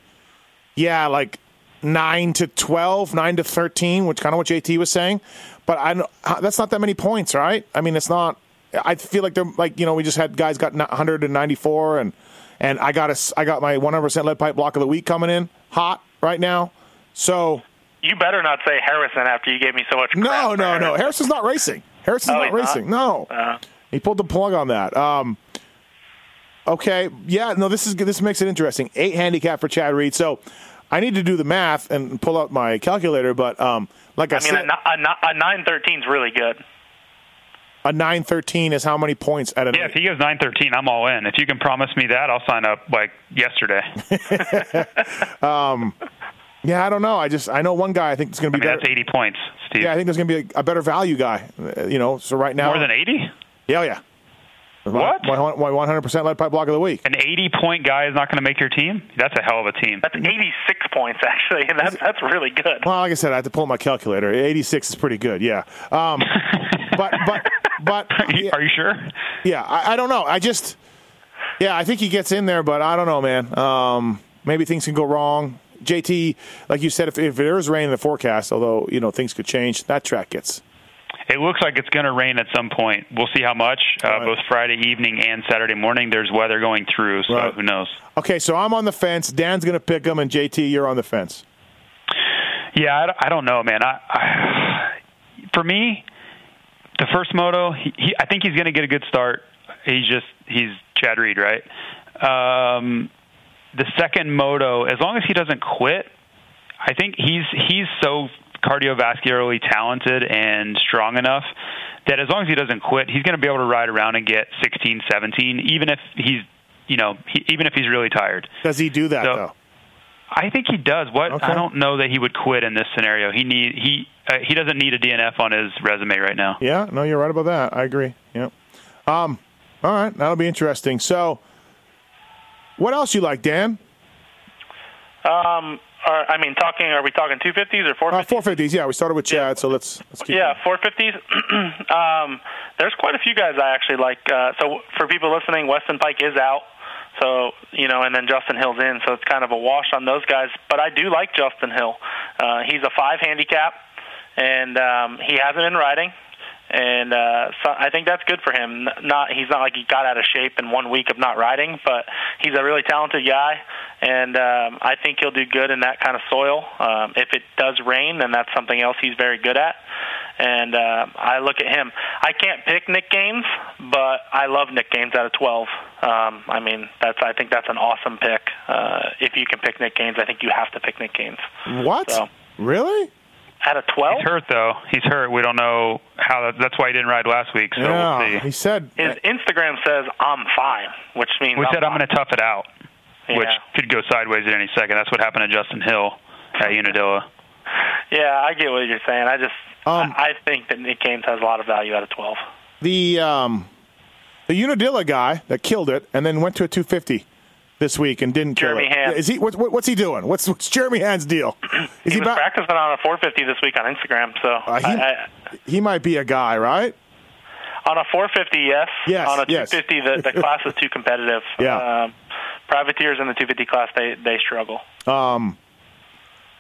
yeah, like nine to 12, 9 to thirteen, which kind of what JT was saying. But I know- uh, that's not that many points, right? I mean, it's not. I feel like they're like you know we just had guys got 194 and and I got a I got my 100 percent lead pipe block of the week coming in hot right now. So You better not say Harrison after you gave me so much. no, no, no. Harrison's not racing. Harrison's Oh, not he's not? racing. No. Uh, He pulled the plug on that. Um, okay, yeah, no, this is this makes it interesting. Eight handicap for Chad Reed. So I need to do the math and pull out my calculator. But um, like I, I mean, said, a, a, a nine thirteen is really good. A nine thirteen is how many points at an Yeah, if he goes 913, I'm all in. If you can promise me that, I'll sign up like yesterday. (laughs) yeah, I don't know. I just I know one guy. I think it's going to I be mean, better. that's 80 points, Steve. Yeah, I think there's going to be a, a better value guy. Uh, you know, so right now More than 80? Yeah, oh, yeah. What? My, my 100% lead pipe block of the week. An 80 point guy is not going to make your team? That's a hell of a team. That's eighty six points actually, (laughs) and that's that's really good. Well, like I said, I had to pull my calculator. 86 is pretty good. Yeah. Um, (laughs) but but but Are you, yeah, are you sure? yeah, I, I don't know. I just yeah, I think he gets in there, but I don't know, man. Um, maybe things can go wrong. JT, like you said, if, if there is rain in the forecast, although you know things could change, that track gets. It looks like it's going to rain at some point. We'll see how much. Uh, Right. Both Friday evening and Saturday morning, there's weather going through, so Right. who knows? Okay, so I'm on the fence. Dan's going to pick him, and JT, you're on the fence. Yeah, I, don't- I don't know, man. I, I, for me, the first moto, he, he, I think he's going to get a good start. He's just he's Chad Reed, right? Um, the second moto, as long as he doesn't quit, I think he's he's so cardiovascularly talented and strong enough that as long as he doesn't quit, he's going to be able to ride around and get 16, 17, even if he's you know he, even if he's really tired. Does he do that So- though? I think he does. What Okay. I don't know that he would quit in this scenario. He need he uh, he doesn't need a DNF on his resume right now. Yeah, no, you're right about that. I agree. Yep. Um, all right, that'll be interesting. So, what else you like, Dan? Um, are, I mean, talking. Are we talking two fifties or four Uh, 450s. Yeah, we started with Chad, so let's let's keep. Yeah, 450s. (clears throat) um, there's quite a few guys I actually like. Uh, so for people listening, Weston Pike is out. So you know, and then Justin Hill's in, so it's kind of a wash on those guys. But I do like Justin Hill. Uh, he's a five handicap, and um, he hasn't been riding. And uh, so I think that's good for him. Not he's not like he got out of shape in one week of not riding, but he's a really talented guy. and um, I think he'll do good in that kind of soil. Um, if it does rain, then that's something else he's very good at. And uh, I look at him. I can't pick Nick Gaines, but I love Nick Gaines out of 12. Um, I mean, that's I think that's an awesome pick. Uh, if you can pick Nick Gaines, I think you have to pick Nick Gaines. What? So. Really? Out of 12? He's hurt though. He's hurt. We don't know how. That, that's why he didn't ride last week. So yeah. we'll see. He said. His Instagram says I'm fine, which means We I'm said I'm going to tough it out, which could go sideways at any second. That's what happened to Justin Hill at Unadilla. Yeah, I get what you're saying. I just Um, I, I think that Nick Gaines has a lot of value out of 12. the um, the Unadilla guy that killed it and then went to a 250 this week and didn't Jeremy kill it. Is he? What, what, what's he doing? What's, what's Jeremy Hand's deal? Is He, was back? practicing on a 450 this week on Instagram. So Uh, he, I, I, he might be a guy, right? on a 450, yes. Yes, On a yes. 250, the, the class is too competitive. (laughs) Yeah. Um, privateers in the 250 class, they they struggle.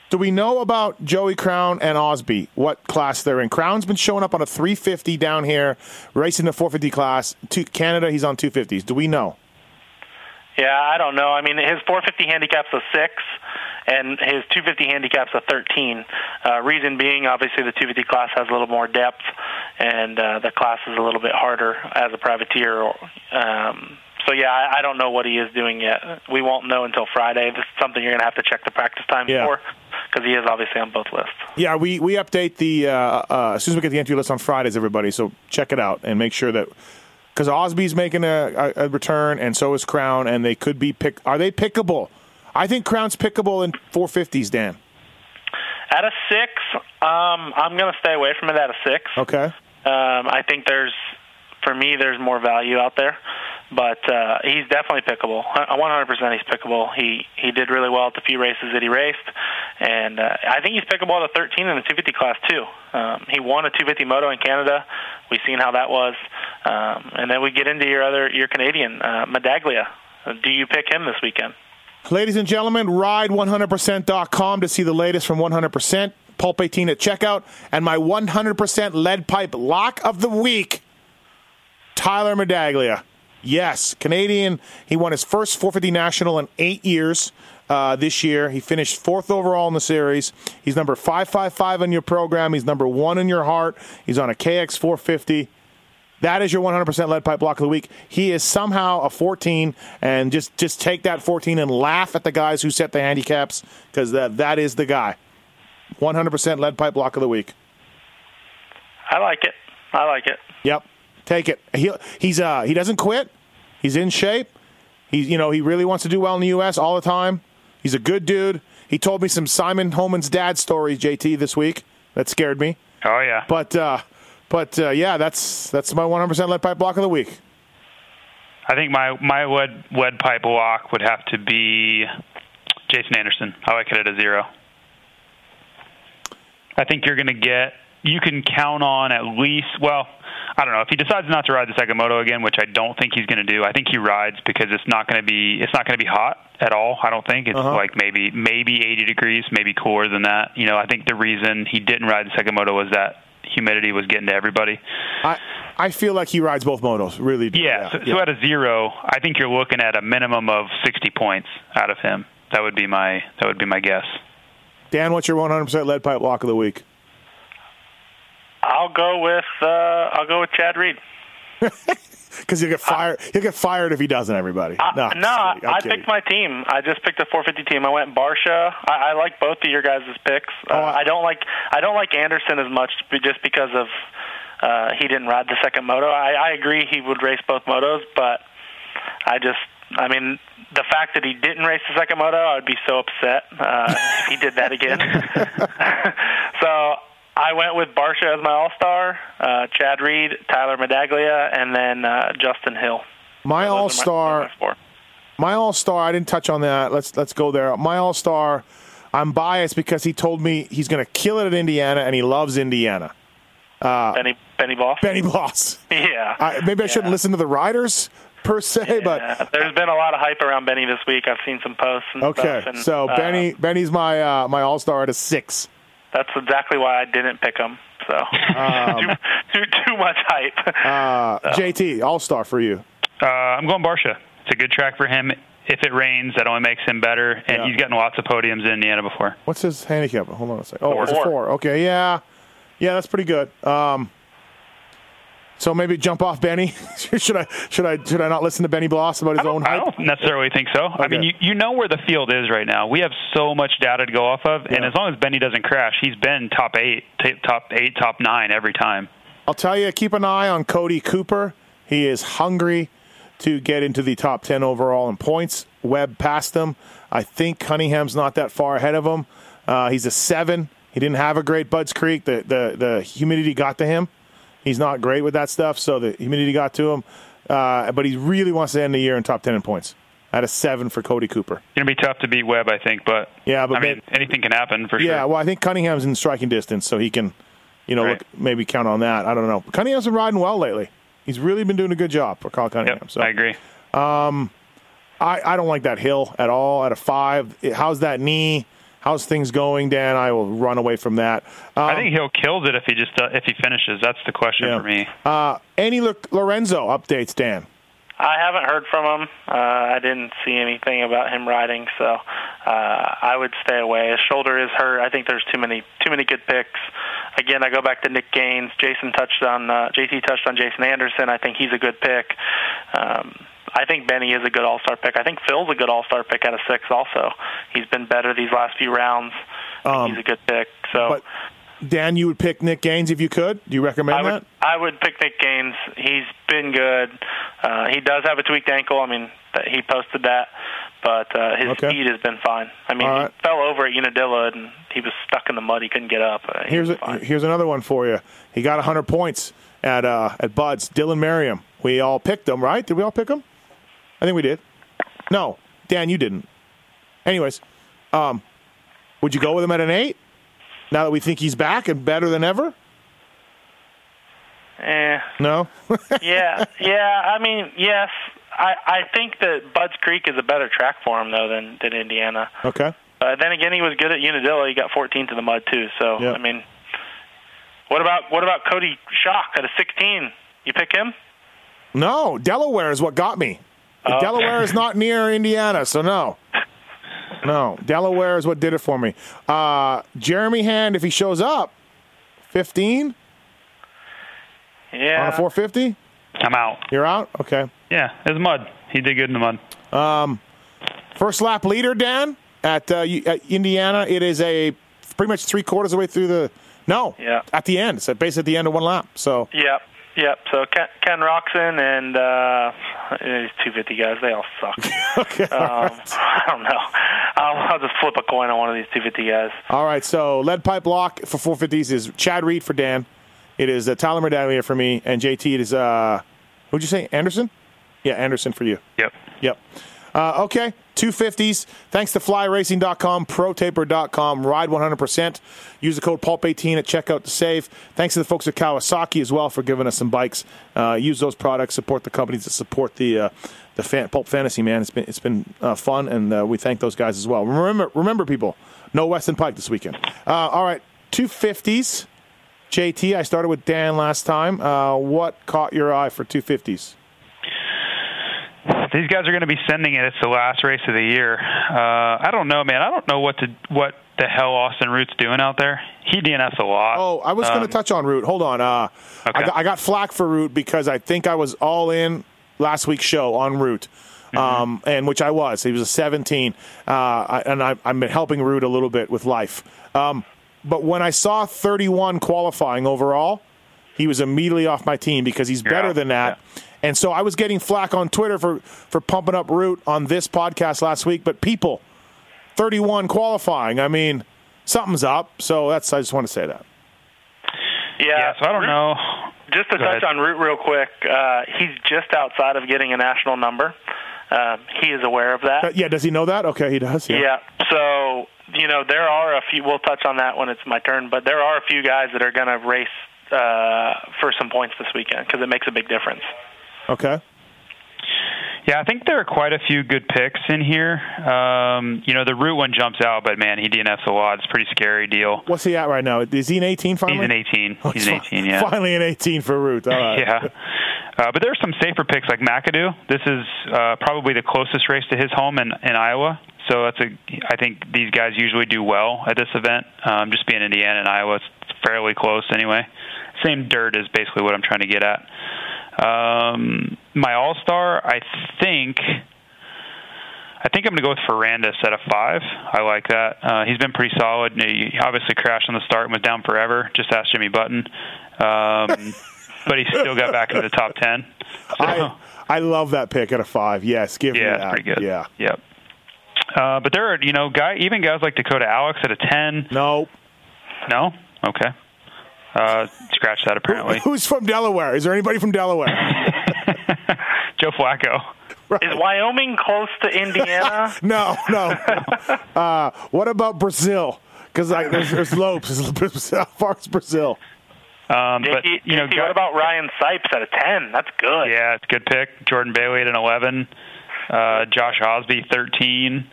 Do we know about Joey Crown and Osby? What class they're in? Crown's been showing up on a 350 down here, racing the 450 class. To Canada, he's on 250s. Do we know? Yeah, I don't know. I mean, his 450 handicap's a six, and his 250 handicap's a 13. Uh, reason being, obviously, the 250 class has a little more depth, and uh, the class is a little bit harder as a privateer. Um, so yeah, I, I don't know what he is doing yet. We won't know until Friday. This is something you're going to have to check the practice times Yeah. for, because he is obviously on both lists. Yeah, we, we update the uh, uh, as soon as we get the entry list on Fridays, everybody. So check it out and make sure that because Osby's making a, a, a return and so is Crown, and they could be pick. Are they pickable? I think Crown's pickable in 450s. Dan. At a six, um, I'm going to stay away from it at a six. Okay. Um, I think there's, for me, there's more value out there, but uh, he's definitely pickable. 100% he's pickable. He he did really well at the few races that he raced, and uh, I think he's pickable at a 13 in the 250 class too. Um, he won a 250 moto in Canada. We've seen how that was, um, and then we get into your other your Canadian uh, Medaglia. Do you pick him this weekend? Ladies and gentlemen, ride100%.com to see the latest from 100%. Pulp 18 at checkout. And my 100% lead pipe lock of the week, Tyler Medaglia. Yes, Canadian. He won his first 450 national in eight years uh, this year. He finished fourth overall in the series. He's number 555 in your program. He's number one in your heart. He's on a KX 450. That is your 100% lead pipe block of the week. He is somehow a 14, and just just take that 14 and laugh at the guys who set the handicaps because that that is the guy. 100% lead pipe block of the week. I like it. I like it. Yep, take it. He he's uh he doesn't quit. He's in shape. He's you know he really wants to do well in the U.S. all the time. He's a good dude. He told me some Simon Holman's dad stories, JT, this week. That scared me. Oh yeah. But uh, but uh, yeah, that's that's my 100% lead pipe block of the week. I think my my lead lead pipe lock would have to be Jason Anderson. I like it at a zero. I think you're going to get. You can count on at least. Well, I don't know if he decides not to ride the second moto again, which I don't think he's going to do. I think he rides because it's not going to be. It's not going to be hot at all. I don't think it's Uh-huh. like maybe maybe 80 degrees, maybe cooler than that. You know, I think the reason he didn't ride the second moto was that humidity was getting to everybody. I I feel like he rides both motos. Really. do. Yeah, so, so at a zero, I think you're looking at a minimum of 60 points out of him. That would be my that would be my guess. Dan, what's your 100% lead pipe block of the week? I'll go with uh, I'll go with Chad Reed. (laughs) Because he'll get fired. He'll get fired if he doesn't. Everybody. Uh, no, no, I kidding. picked my team. I just picked a 450 team. I went Barcia. I, I like both of your guys' picks. Uh, Oh, I- I don't like I don't like Anderson as much just because of uh, he didn't ride the second moto. I, I agree he would race both motos, but I just I mean the fact that he didn't race the second moto, I would be so upset uh, if he did that again. (laughs) (laughs) I went with Barcia as my all star, uh, Chad Reed, Tyler Medaglia, and then uh, Justin Hill. My Those are my- all star. my. All star. I didn't touch on that. Let's let's go there. My all star. I'm biased because he told me he's going to kill it at Indiana and he loves Indiana. Benny Benny Boss. Benny Bloss. (laughs) Yeah. I, maybe I shouldn't listen to the riders per se, but there's been a lot of hype around Benny this week. I've seen some posts. And okay. stuff, and, so uh, Benny Benny's my uh, my all star at a six. That's exactly why I didn't pick him. So Um, (laughs) too, too too much hype. Uh, JT all star for you. Uh, I'm going Barcia. It's a good track for him. if it rains, that only makes him better. And Yeah. he's gotten lots of podiums in Indiana before. What's his handicap? Hold on a second. Oh, Four. it's a four. Okay, yeah, yeah, that's pretty good. Um, so maybe jump off Benny. (laughs) should I? Should I? Should I not listen to Benny Bloss about his I own I don't necessarily think so. I mean, you, you know where the field is right now. We have so much data to go off of, and as long as Benny doesn't crash, he's been top eight, top eight, top nine every time. I'll tell you, keep an eye on Cody Cooper. He is hungry to get into the top 10 overall in points. Webb passed him. I think Cunningham's not that far ahead of him. Uh, he's a seven. He didn't have a great Budds Creek. The, the, the humidity got to him. He's not great with that stuff, so the humidity got to him. Uh, but he really wants to end the year in top 10 in points. At a seven for Cody Cooper. Going to be tough to beat Webb, I think, but Yeah, but I mean, anything can happen for Yeah, sure. Yeah, well, I think Cunningham's in striking distance, so he can, you know, Right. look, maybe count on that. I don't know. Cunningham's been riding well lately. He's really been doing a good job for Kyle Cunningham. Yep, so I agree. I, I don't like that hill at all at a five. How's that knee? How's things going, Dan? I will run away from that. Um, I think he'll kill it if he just uh, if he finishes. That's the question yeah. for me. Uh, any Lo- Lorenzo updates, Dan? I haven't heard from him. Uh, I didn't see anything about him riding, so uh, I would stay away. His shoulder is hurt. I think there's too many too many good picks. Again, I go back to Nick Gaines. Jason touched on uh, JT touched on Jason Anderson. I think he's a good pick. Um, I think Benny is a good All Star pick. I think Phil's a good All Star pick out of six. Also, he's been better these last few rounds. Um, he's a good pick. So. But Dan, you would pick Nick Gaines if you could. Do you recommend I would that? I would pick Nick Gaines. He's been good. Uh, he does have a tweaked ankle. I mean, th- he posted that, but uh, his Okay. speed has been fine. I mean, All he fell over at Unadilla and he was stuck in the mud. He couldn't get up. Uh, he Here's a, here's another one for you. He got 100 points at uh, at Budds. Dylan Merriam. We all picked him, right? Did we all pick him? I think we did. No, Dan, you didn't. Anyways, um, would you go with him at an eight? Now that we think he's back and better than ever? Eh, No. (laughs) yeah, yeah. I mean, yes. I I think that Budds Creek is a better track for him though than than Indiana. okay. Uh, then again, he was good at Unadilla. He got 14th in the mud too. So Yeah. I mean, what about what about Cody Schock at a 16? You pick him? No, Delaware is what got me. Okay. Delaware is not near Indiana, so no. No, Delaware is what did it for me. Uh, Jeremy Hand, if he shows up, 15 Yeah. on a 450, I'm out. you're out? Okay. Yeah, it's mud. He did good in the mud. Um, First lap leader, Dan, at, uh, at Indiana. It is a pretty much three quarters of the way through the. No, Yeah. at the end. It's basically at the end of one lap. So Yep, yep. So Ken, Ken Roczen and uh, these 250 guys, they all suck. (laughs) okay, Um, I don't know. I'll, I'll just flip a coin on one of these 250 guys. All right, so lead pipe lock for 450s is Chad Reed for Dan. It is uh, Tyler Medaglia for me, and JT it is uh, who'd you say Anderson? Yeah, Anderson for you. Yep. Yep. Uh, okay, 250s. Thanks to flyracing.com, protaper.com, ride 100%. Use the code PULP18 at checkout to save. Thanks to the folks at Kawasaki as well for giving us some bikes. Uh, use those products, support the companies that support the uh, the fan, Pulp Fantasy, man. It's been, it's been uh, fun, and uh, we thank those guys as well. Remember, remember people, no Weston Pike this weekend. Uh, all right, 250s. JT, I started with Dan last time. What caught your eye for 250s? These guys are going to be sending it. It's the last race of the year. Uh, I don't know, man. I don't know what to what the hell Austin Root's doing out there. He DNS a lot. Oh, I was going Um, to touch on Root. Hold on. Uh, I, Okay. got, I got flack for Root because I think I was all in last week's show on Root, Mm-hmm. um, and which I was. He was a 17, uh, I, and I, I've been helping Root a little bit with life. Um, but when I saw 31 qualifying overall, he was immediately off my team because he's better Yeah, than that. And so I was getting flack on Twitter for, for pumping up Root on this podcast last week. But people, 31 qualifying. I mean, something's up. So that's I just want to say that. Yeah, yeah. So I don't know. Just to Go touch ahead. on Root real quick, uh, he's just outside of getting a national number. Um, he is aware of that. Uh, yeah, does he know that? Okay, he does. Yeah. Yeah. So you know there are a few. We'll touch on that when it's my turn. But there are a few guys that are going to race uh, for some points this weekend because it makes a big difference. Okay. Yeah, I think there are quite a few good picks in here. Um, you know, the root one jumps out, but man, he DNFs a lot. It's a pretty scary deal. What's he at right now? Is he an 18 finally? He's an 18. Oh, He's an 18. Yeah. Finally an 18 for Root. All right. (laughs) Yeah. Uh, but there are some safer picks like McAdoo. This is uh, probably the closest race to his home in, in Iowa. So that's a. I think these guys usually do well at this event. Um, just being Indiana and Iowa, it's fairly close anyway. Same dirt is basically what I'm trying to get at. Um, my All Star, I think. I think I'm going to go with Ferrandis at a five. I like that. Uh, he's been pretty solid. He obviously crashed on the start and was down forever. Just ask Jimmy Button. Um, (laughs) but he still got back into the top ten. So, I, I love that pick at a five. Yes, give me yeah, that. it's pretty good. Yeah. Yep. Uh, but there are, you know, guy even guys like Dakota Alix at a ten. No. No. Okay. Uh, scratch that. Apparently, Who's from Delaware? Is there anybody from Delaware? (laughs) Joe Flacco. Is Wyoming close to Indiana? (laughs) no, no. uh, what about Brazil? Because there's, there's Lopes. How far is Brazil? Um, but JT, you know, what about Ryan Sipes at a 10? That's good. Yeah, it's a good pick. Jordan Bailey at an 11. Uh, Josh Osby, 13.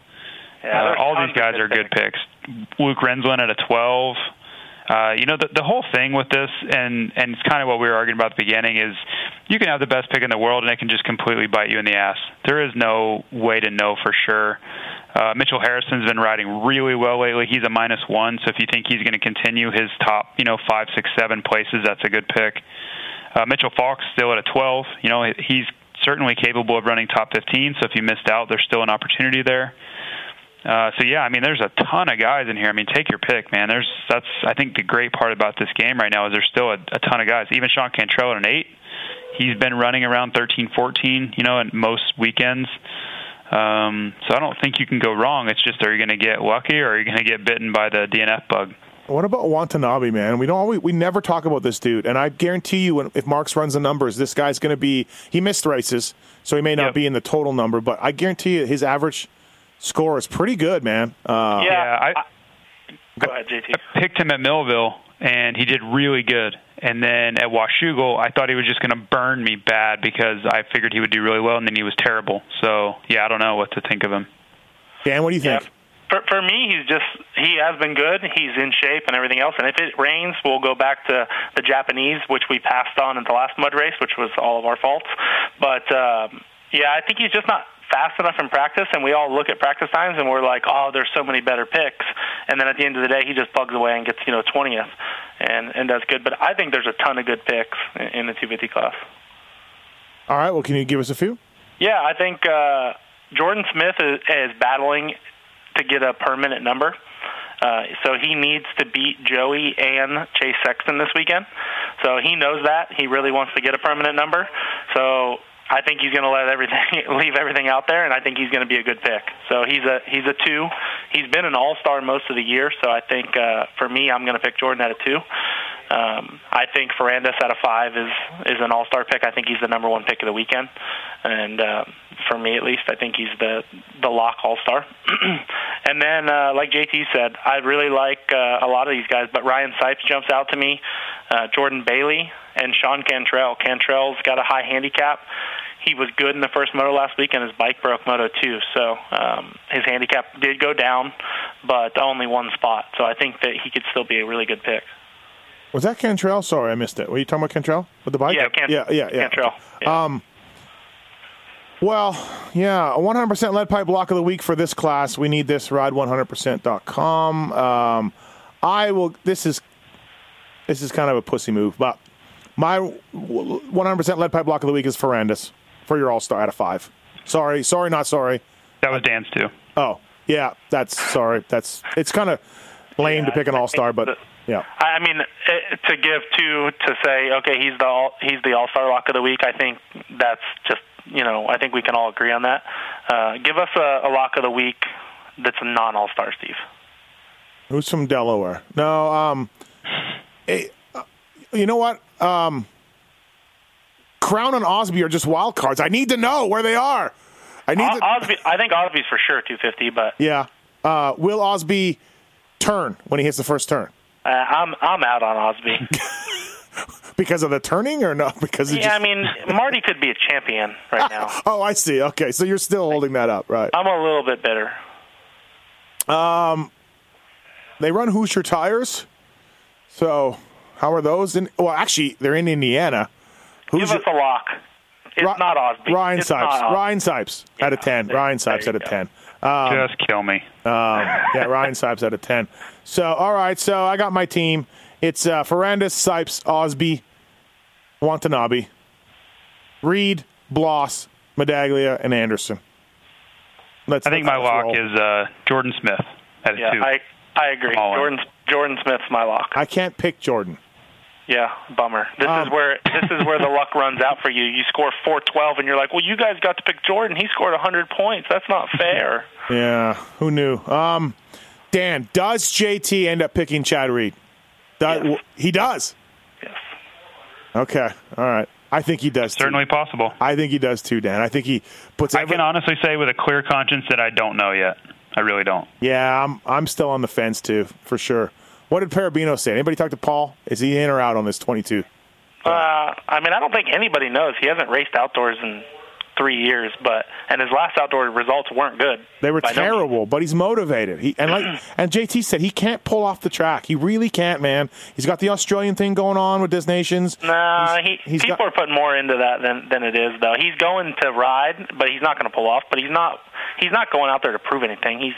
Yeah, uh, all these guys are good picks. Luke Renzland at a 12. Uh, you know, the, the whole thing with this, and, and it's kind of what we were arguing about at the beginning, is you can have the best pick in the world and it can just completely bite you in the ass. There is no way to know for sure. Uh, Mitchell Harrison's been riding really well lately. He's a minus one, so if you think he's going to continue his top, you know, five, six, seven places, that's a good pick. Uh, Mitchell Falk's still at a 12. You know, he's certainly capable of running top 15. So if you missed out, there's still an opportunity there. Uh, so yeah, I mean, there's a ton of guys in here. I mean, take your pick, man. There's that's I think the great part about this game right now is there's still a, a ton of guys. Even Sean Cantrell at an eight, he's been running around 13, 14, you know, at most weekends. Um, so I don't think you can go wrong. It's just are you going to get lucky or are you going to get bitten by the DNF bug? What about Watanabe, man? We don't always, we never talk about this dude, and I guarantee you, when, if Marks runs the numbers, this guy's going to be. He missed races, so he may not Yep. be in the total number, but I guarantee you, his average score is pretty good, man. Uh, Yeah. Yeah, I, Go ahead, JT. I picked him at Millville, and he did really good. And then at Washougal, I thought he was just going to burn me bad because I figured he would do really well, and then he was terrible. So yeah, I don't know what to think of him. Dan, what do you think? Yeah. For, for me, he's just he has been good. He's in shape and everything else. And if it rains, we'll go back to the Japanese, which we passed on in the last mud race, which was all of our faults. But um, yeah, I think he's just not fast enough in practice. And we all look at practice times and we're like, oh, there's so many better picks. And then at the end of the day, he just plugs away and gets you know 20th, and and does good. But I think there's a ton of good picks in, in the 250 class. All right, well, can you give us a few? Yeah, I think uh, Jordan Smith is, is battling to get a permanent number. Uh, so he needs to beat Joey and Chase Sexton this weekend. So he knows that he really wants to get a permanent number. So I think he's going to let everything (laughs) leave everything out there, and I think he's going to be a good pick. So he's a he's a two. He's been an all star most of the year. So I think uh, for me, I'm going to pick Jordan at a two. Um, I think Ferrandis at a five is is an all star pick. I think he's the number one pick of the weekend, and uh, for me at least, I think he's the the lock all star. (clears throat) and then, uh, like JT said, I really like uh, a lot of these guys, but Ryan Sipes jumps out to me. Uh, Jordan Bailey and Sean Cantrell. Cantrell's got a high handicap. He was good in the first moto last week, and his bike broke moto two. So um, his handicap did go down, but only one spot. So I think that he could still be a really good pick. Was that Cantrell? Sorry, I missed it. Were you talking about Cantrell with the bike? Yeah, Can- yeah, yeah, yeah. Cantrell. Yeah. Um, well, yeah, a 100% lead pipe block of the week for this class. We need this. Ride100%.com. Um, I will. This is this is kind of a pussy move, but my 100% lead pipe block of the week is Ferrandis for your All Star out of five. Sorry, sorry, not sorry. That was Dan's too. Oh, yeah, that's sorry. That's it's kind of lame to pick an All Star, but yeah. I mean, eh, to give two to say, okay, he's the all, he's the All Star Lock of the week. I think that's just you know, I think we can all agree on that. Uh, give us a, a lock of the week that's a non All Star, Steve. Who's from Delaware? No, um, eh, uh, you know what? Um, Crown and Osby are just wild cards. I need to know where they are. I need O- to. Osby, I think Osby's for sure 250, but Yeah. Uh, will Osby turn when he hits the first turn uh, I'm I'm out on Osby. (laughs) because of the turning or no? (laughs) Because yeah, I mean, Marty could be a champion right now. (laughs) oh, I see. Okay, so you're still holding that up, right? I'm a little bit bitter. They run Hoosier tires, so how are those? In well, actually, they're in Indiana. Give Hoosier, us a lock. It's Ri- not Osby. Ryan It's Sipes. Ryan Sipes out of ten. there- Ryan there Sipes out of go. ten. Just kill me. Um, yeah, Ryan Sipes out of 10. So, all right. So, I got my team. It's uh, Ferrandis, Sipes, Osby, Watanabe, Reed, Bloss, Medaglia, and Anderson. Let's, I think let's- my lock roll. is uh, Jordan Smith at Yeah, two. I I agree. I'm in. Jordan Jordan Smith's my lock. I can't pick Jordan. Yeah, bummer. This Um, is where this is where the (laughs) luck runs out for you. You score 412 and you're like, "Well, you guys got to pick Jordan. He scored 100 points. That's not (laughs) fair." Yeah, who knew? Um, Dan, does JT end up picking Chad Reed? Does, Yes. He does. yes. Okay, all right. I think he does. too. Certainly possible. I think he does too, Dan. I think he puts. I every- can honestly say with a clear conscience that I don't know yet. I really don't. Yeah, I'm I'm still on the fence too, for sure. What did Perebijno say? Anybody talk to Paul? Is he in or out on this 22? Uh, I mean, I don't think anybody knows. He hasn't raced outdoors in three years, but and his last outdoor results weren't good. They were no terrible, but he's motivated. He and like (clears throat) and JT said he can't pull off the track. He really can't, man. He's got the Australian thing going on with Des Nations. Nah, He's- he, he's people got- are putting more into that than than it is, though. He's going to ride, but he's not going to pull off. But he's not he's not going out there to prove anything. He's,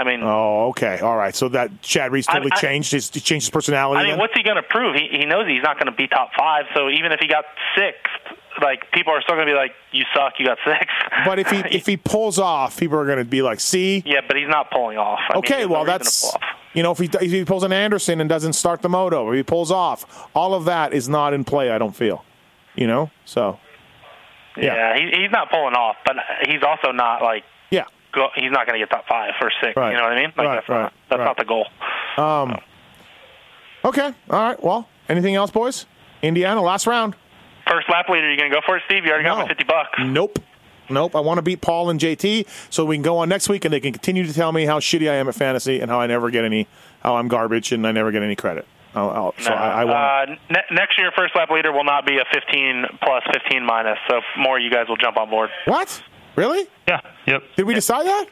I mean, Oh, okay, all right. So that Chad Reed's totally I- changed his he changed his personality. I mean, then? what's he going to prove? He he knows he's not going to be top five. So even if he got sixth, like people are still going to be like, "You suck, you got sixth. But if he (laughs) if he pulls off, people are going to be like, "See, yeah, but he's not pulling off. I okay, no well to that's you know if he if he pulls an Anderson and doesn't start the moto, or he pulls off, all of that is not in play. I don't feel, you know. So yeah. Yeah, he, he's not pulling off, but he's also not like yeah, go, he's not going to get top five or six. Right. You know what I mean? Like Right, that's right, not that's right. not the goal. okay, all right. Well, anything else, boys? Indiana, last round. First lap leader, you going to go for it, Steve? You already got No. my fifty bucks. Nope. Nope. I want to beat Paul and JT so we can go on next week and they can continue to tell me how shitty I am at fantasy and how I never get any, how I'm garbage and I never get any credit. I'll, I'll, so No. I, I want. uh, ne- next year, first lap leader will not be a 15 plus, 15 minus. So more, you guys will jump on board. what? Really? Yeah. Yep. Did we decide that?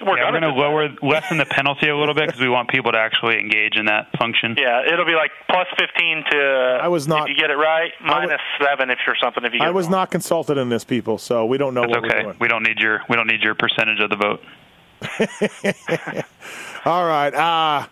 We're Yeah, we're gonna lower, lessen the penalty a little bit because we want people to actually engage in that function. Yeah, it'll be like plus 15 to. I was not- If you get it right, I wa- minus seven if you're something. If you get I was wrong. not consulted in this, people, so we don't know It's what we're okay. doing. We don't need your we don't need your percentage of the vote. (laughs) All right. Uh,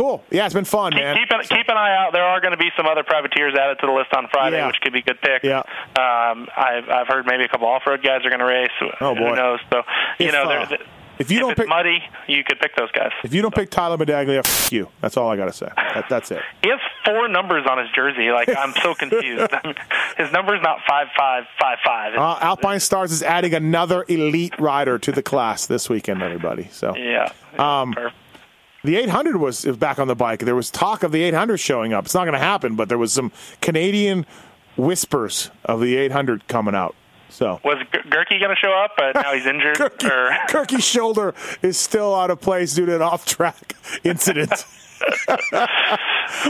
cool. Yeah, it's been fun, Keep, man. keep, an, keep an eye out. There are going to be some other privateers added to the list on Friday, Yeah. which could be good picks. Yeah. Um, I've I've heard maybe a couple off-road guys are going to race. Oh, boy. Who knows? So you If, know, uh, there- if you if don't it's pick- muddy, you could pick those guys. If you don't pick Tyler Medaglia, f- you. That's all I got to say. That, that's it. He has four numbers on his jersey. Like I'm so confused. (laughs) his number's not five five five five. Uh, Alpine Stars is adding another elite rider to the class this weekend, everybody. So yeah. Um, Perfect. The 800 was back on the bike. There was talk of the 800 showing up. It's not going to happen, but there was some Canadian whispers of the 800 coming out. So Was Gerke going to show up, but now he's injured? (laughs) Kirky, or (laughs) shoulder is still out of place due to an off-track incident. (laughs)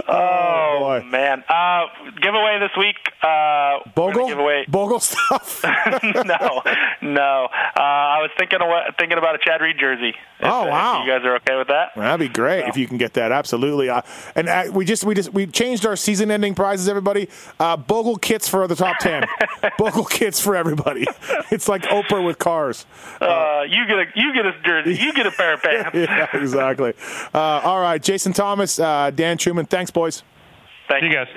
oh boy. man, uh, giveaway this week. Uh, Bogle, Give away. Bogle stuff. (laughs) no, no. Uh, I was thinking of thinking about a Chad Reed jersey. If, Oh, if wow. you guys are okay with that? That'd be great if you can get that. Absolutely. Uh, and uh, we just we just we changed our season-ending prizes. Everybody, uh, Bogle kits for the top ten. (laughs) Bogle kits for everybody. It's like Oprah with cars. Uh, you get a you get a jersey. You get a pair of (laughs) pants. yeah, exactly. Uh, all right, Jason Thomas, uh, Dan Truman. Thanks, boys. Thank you guys.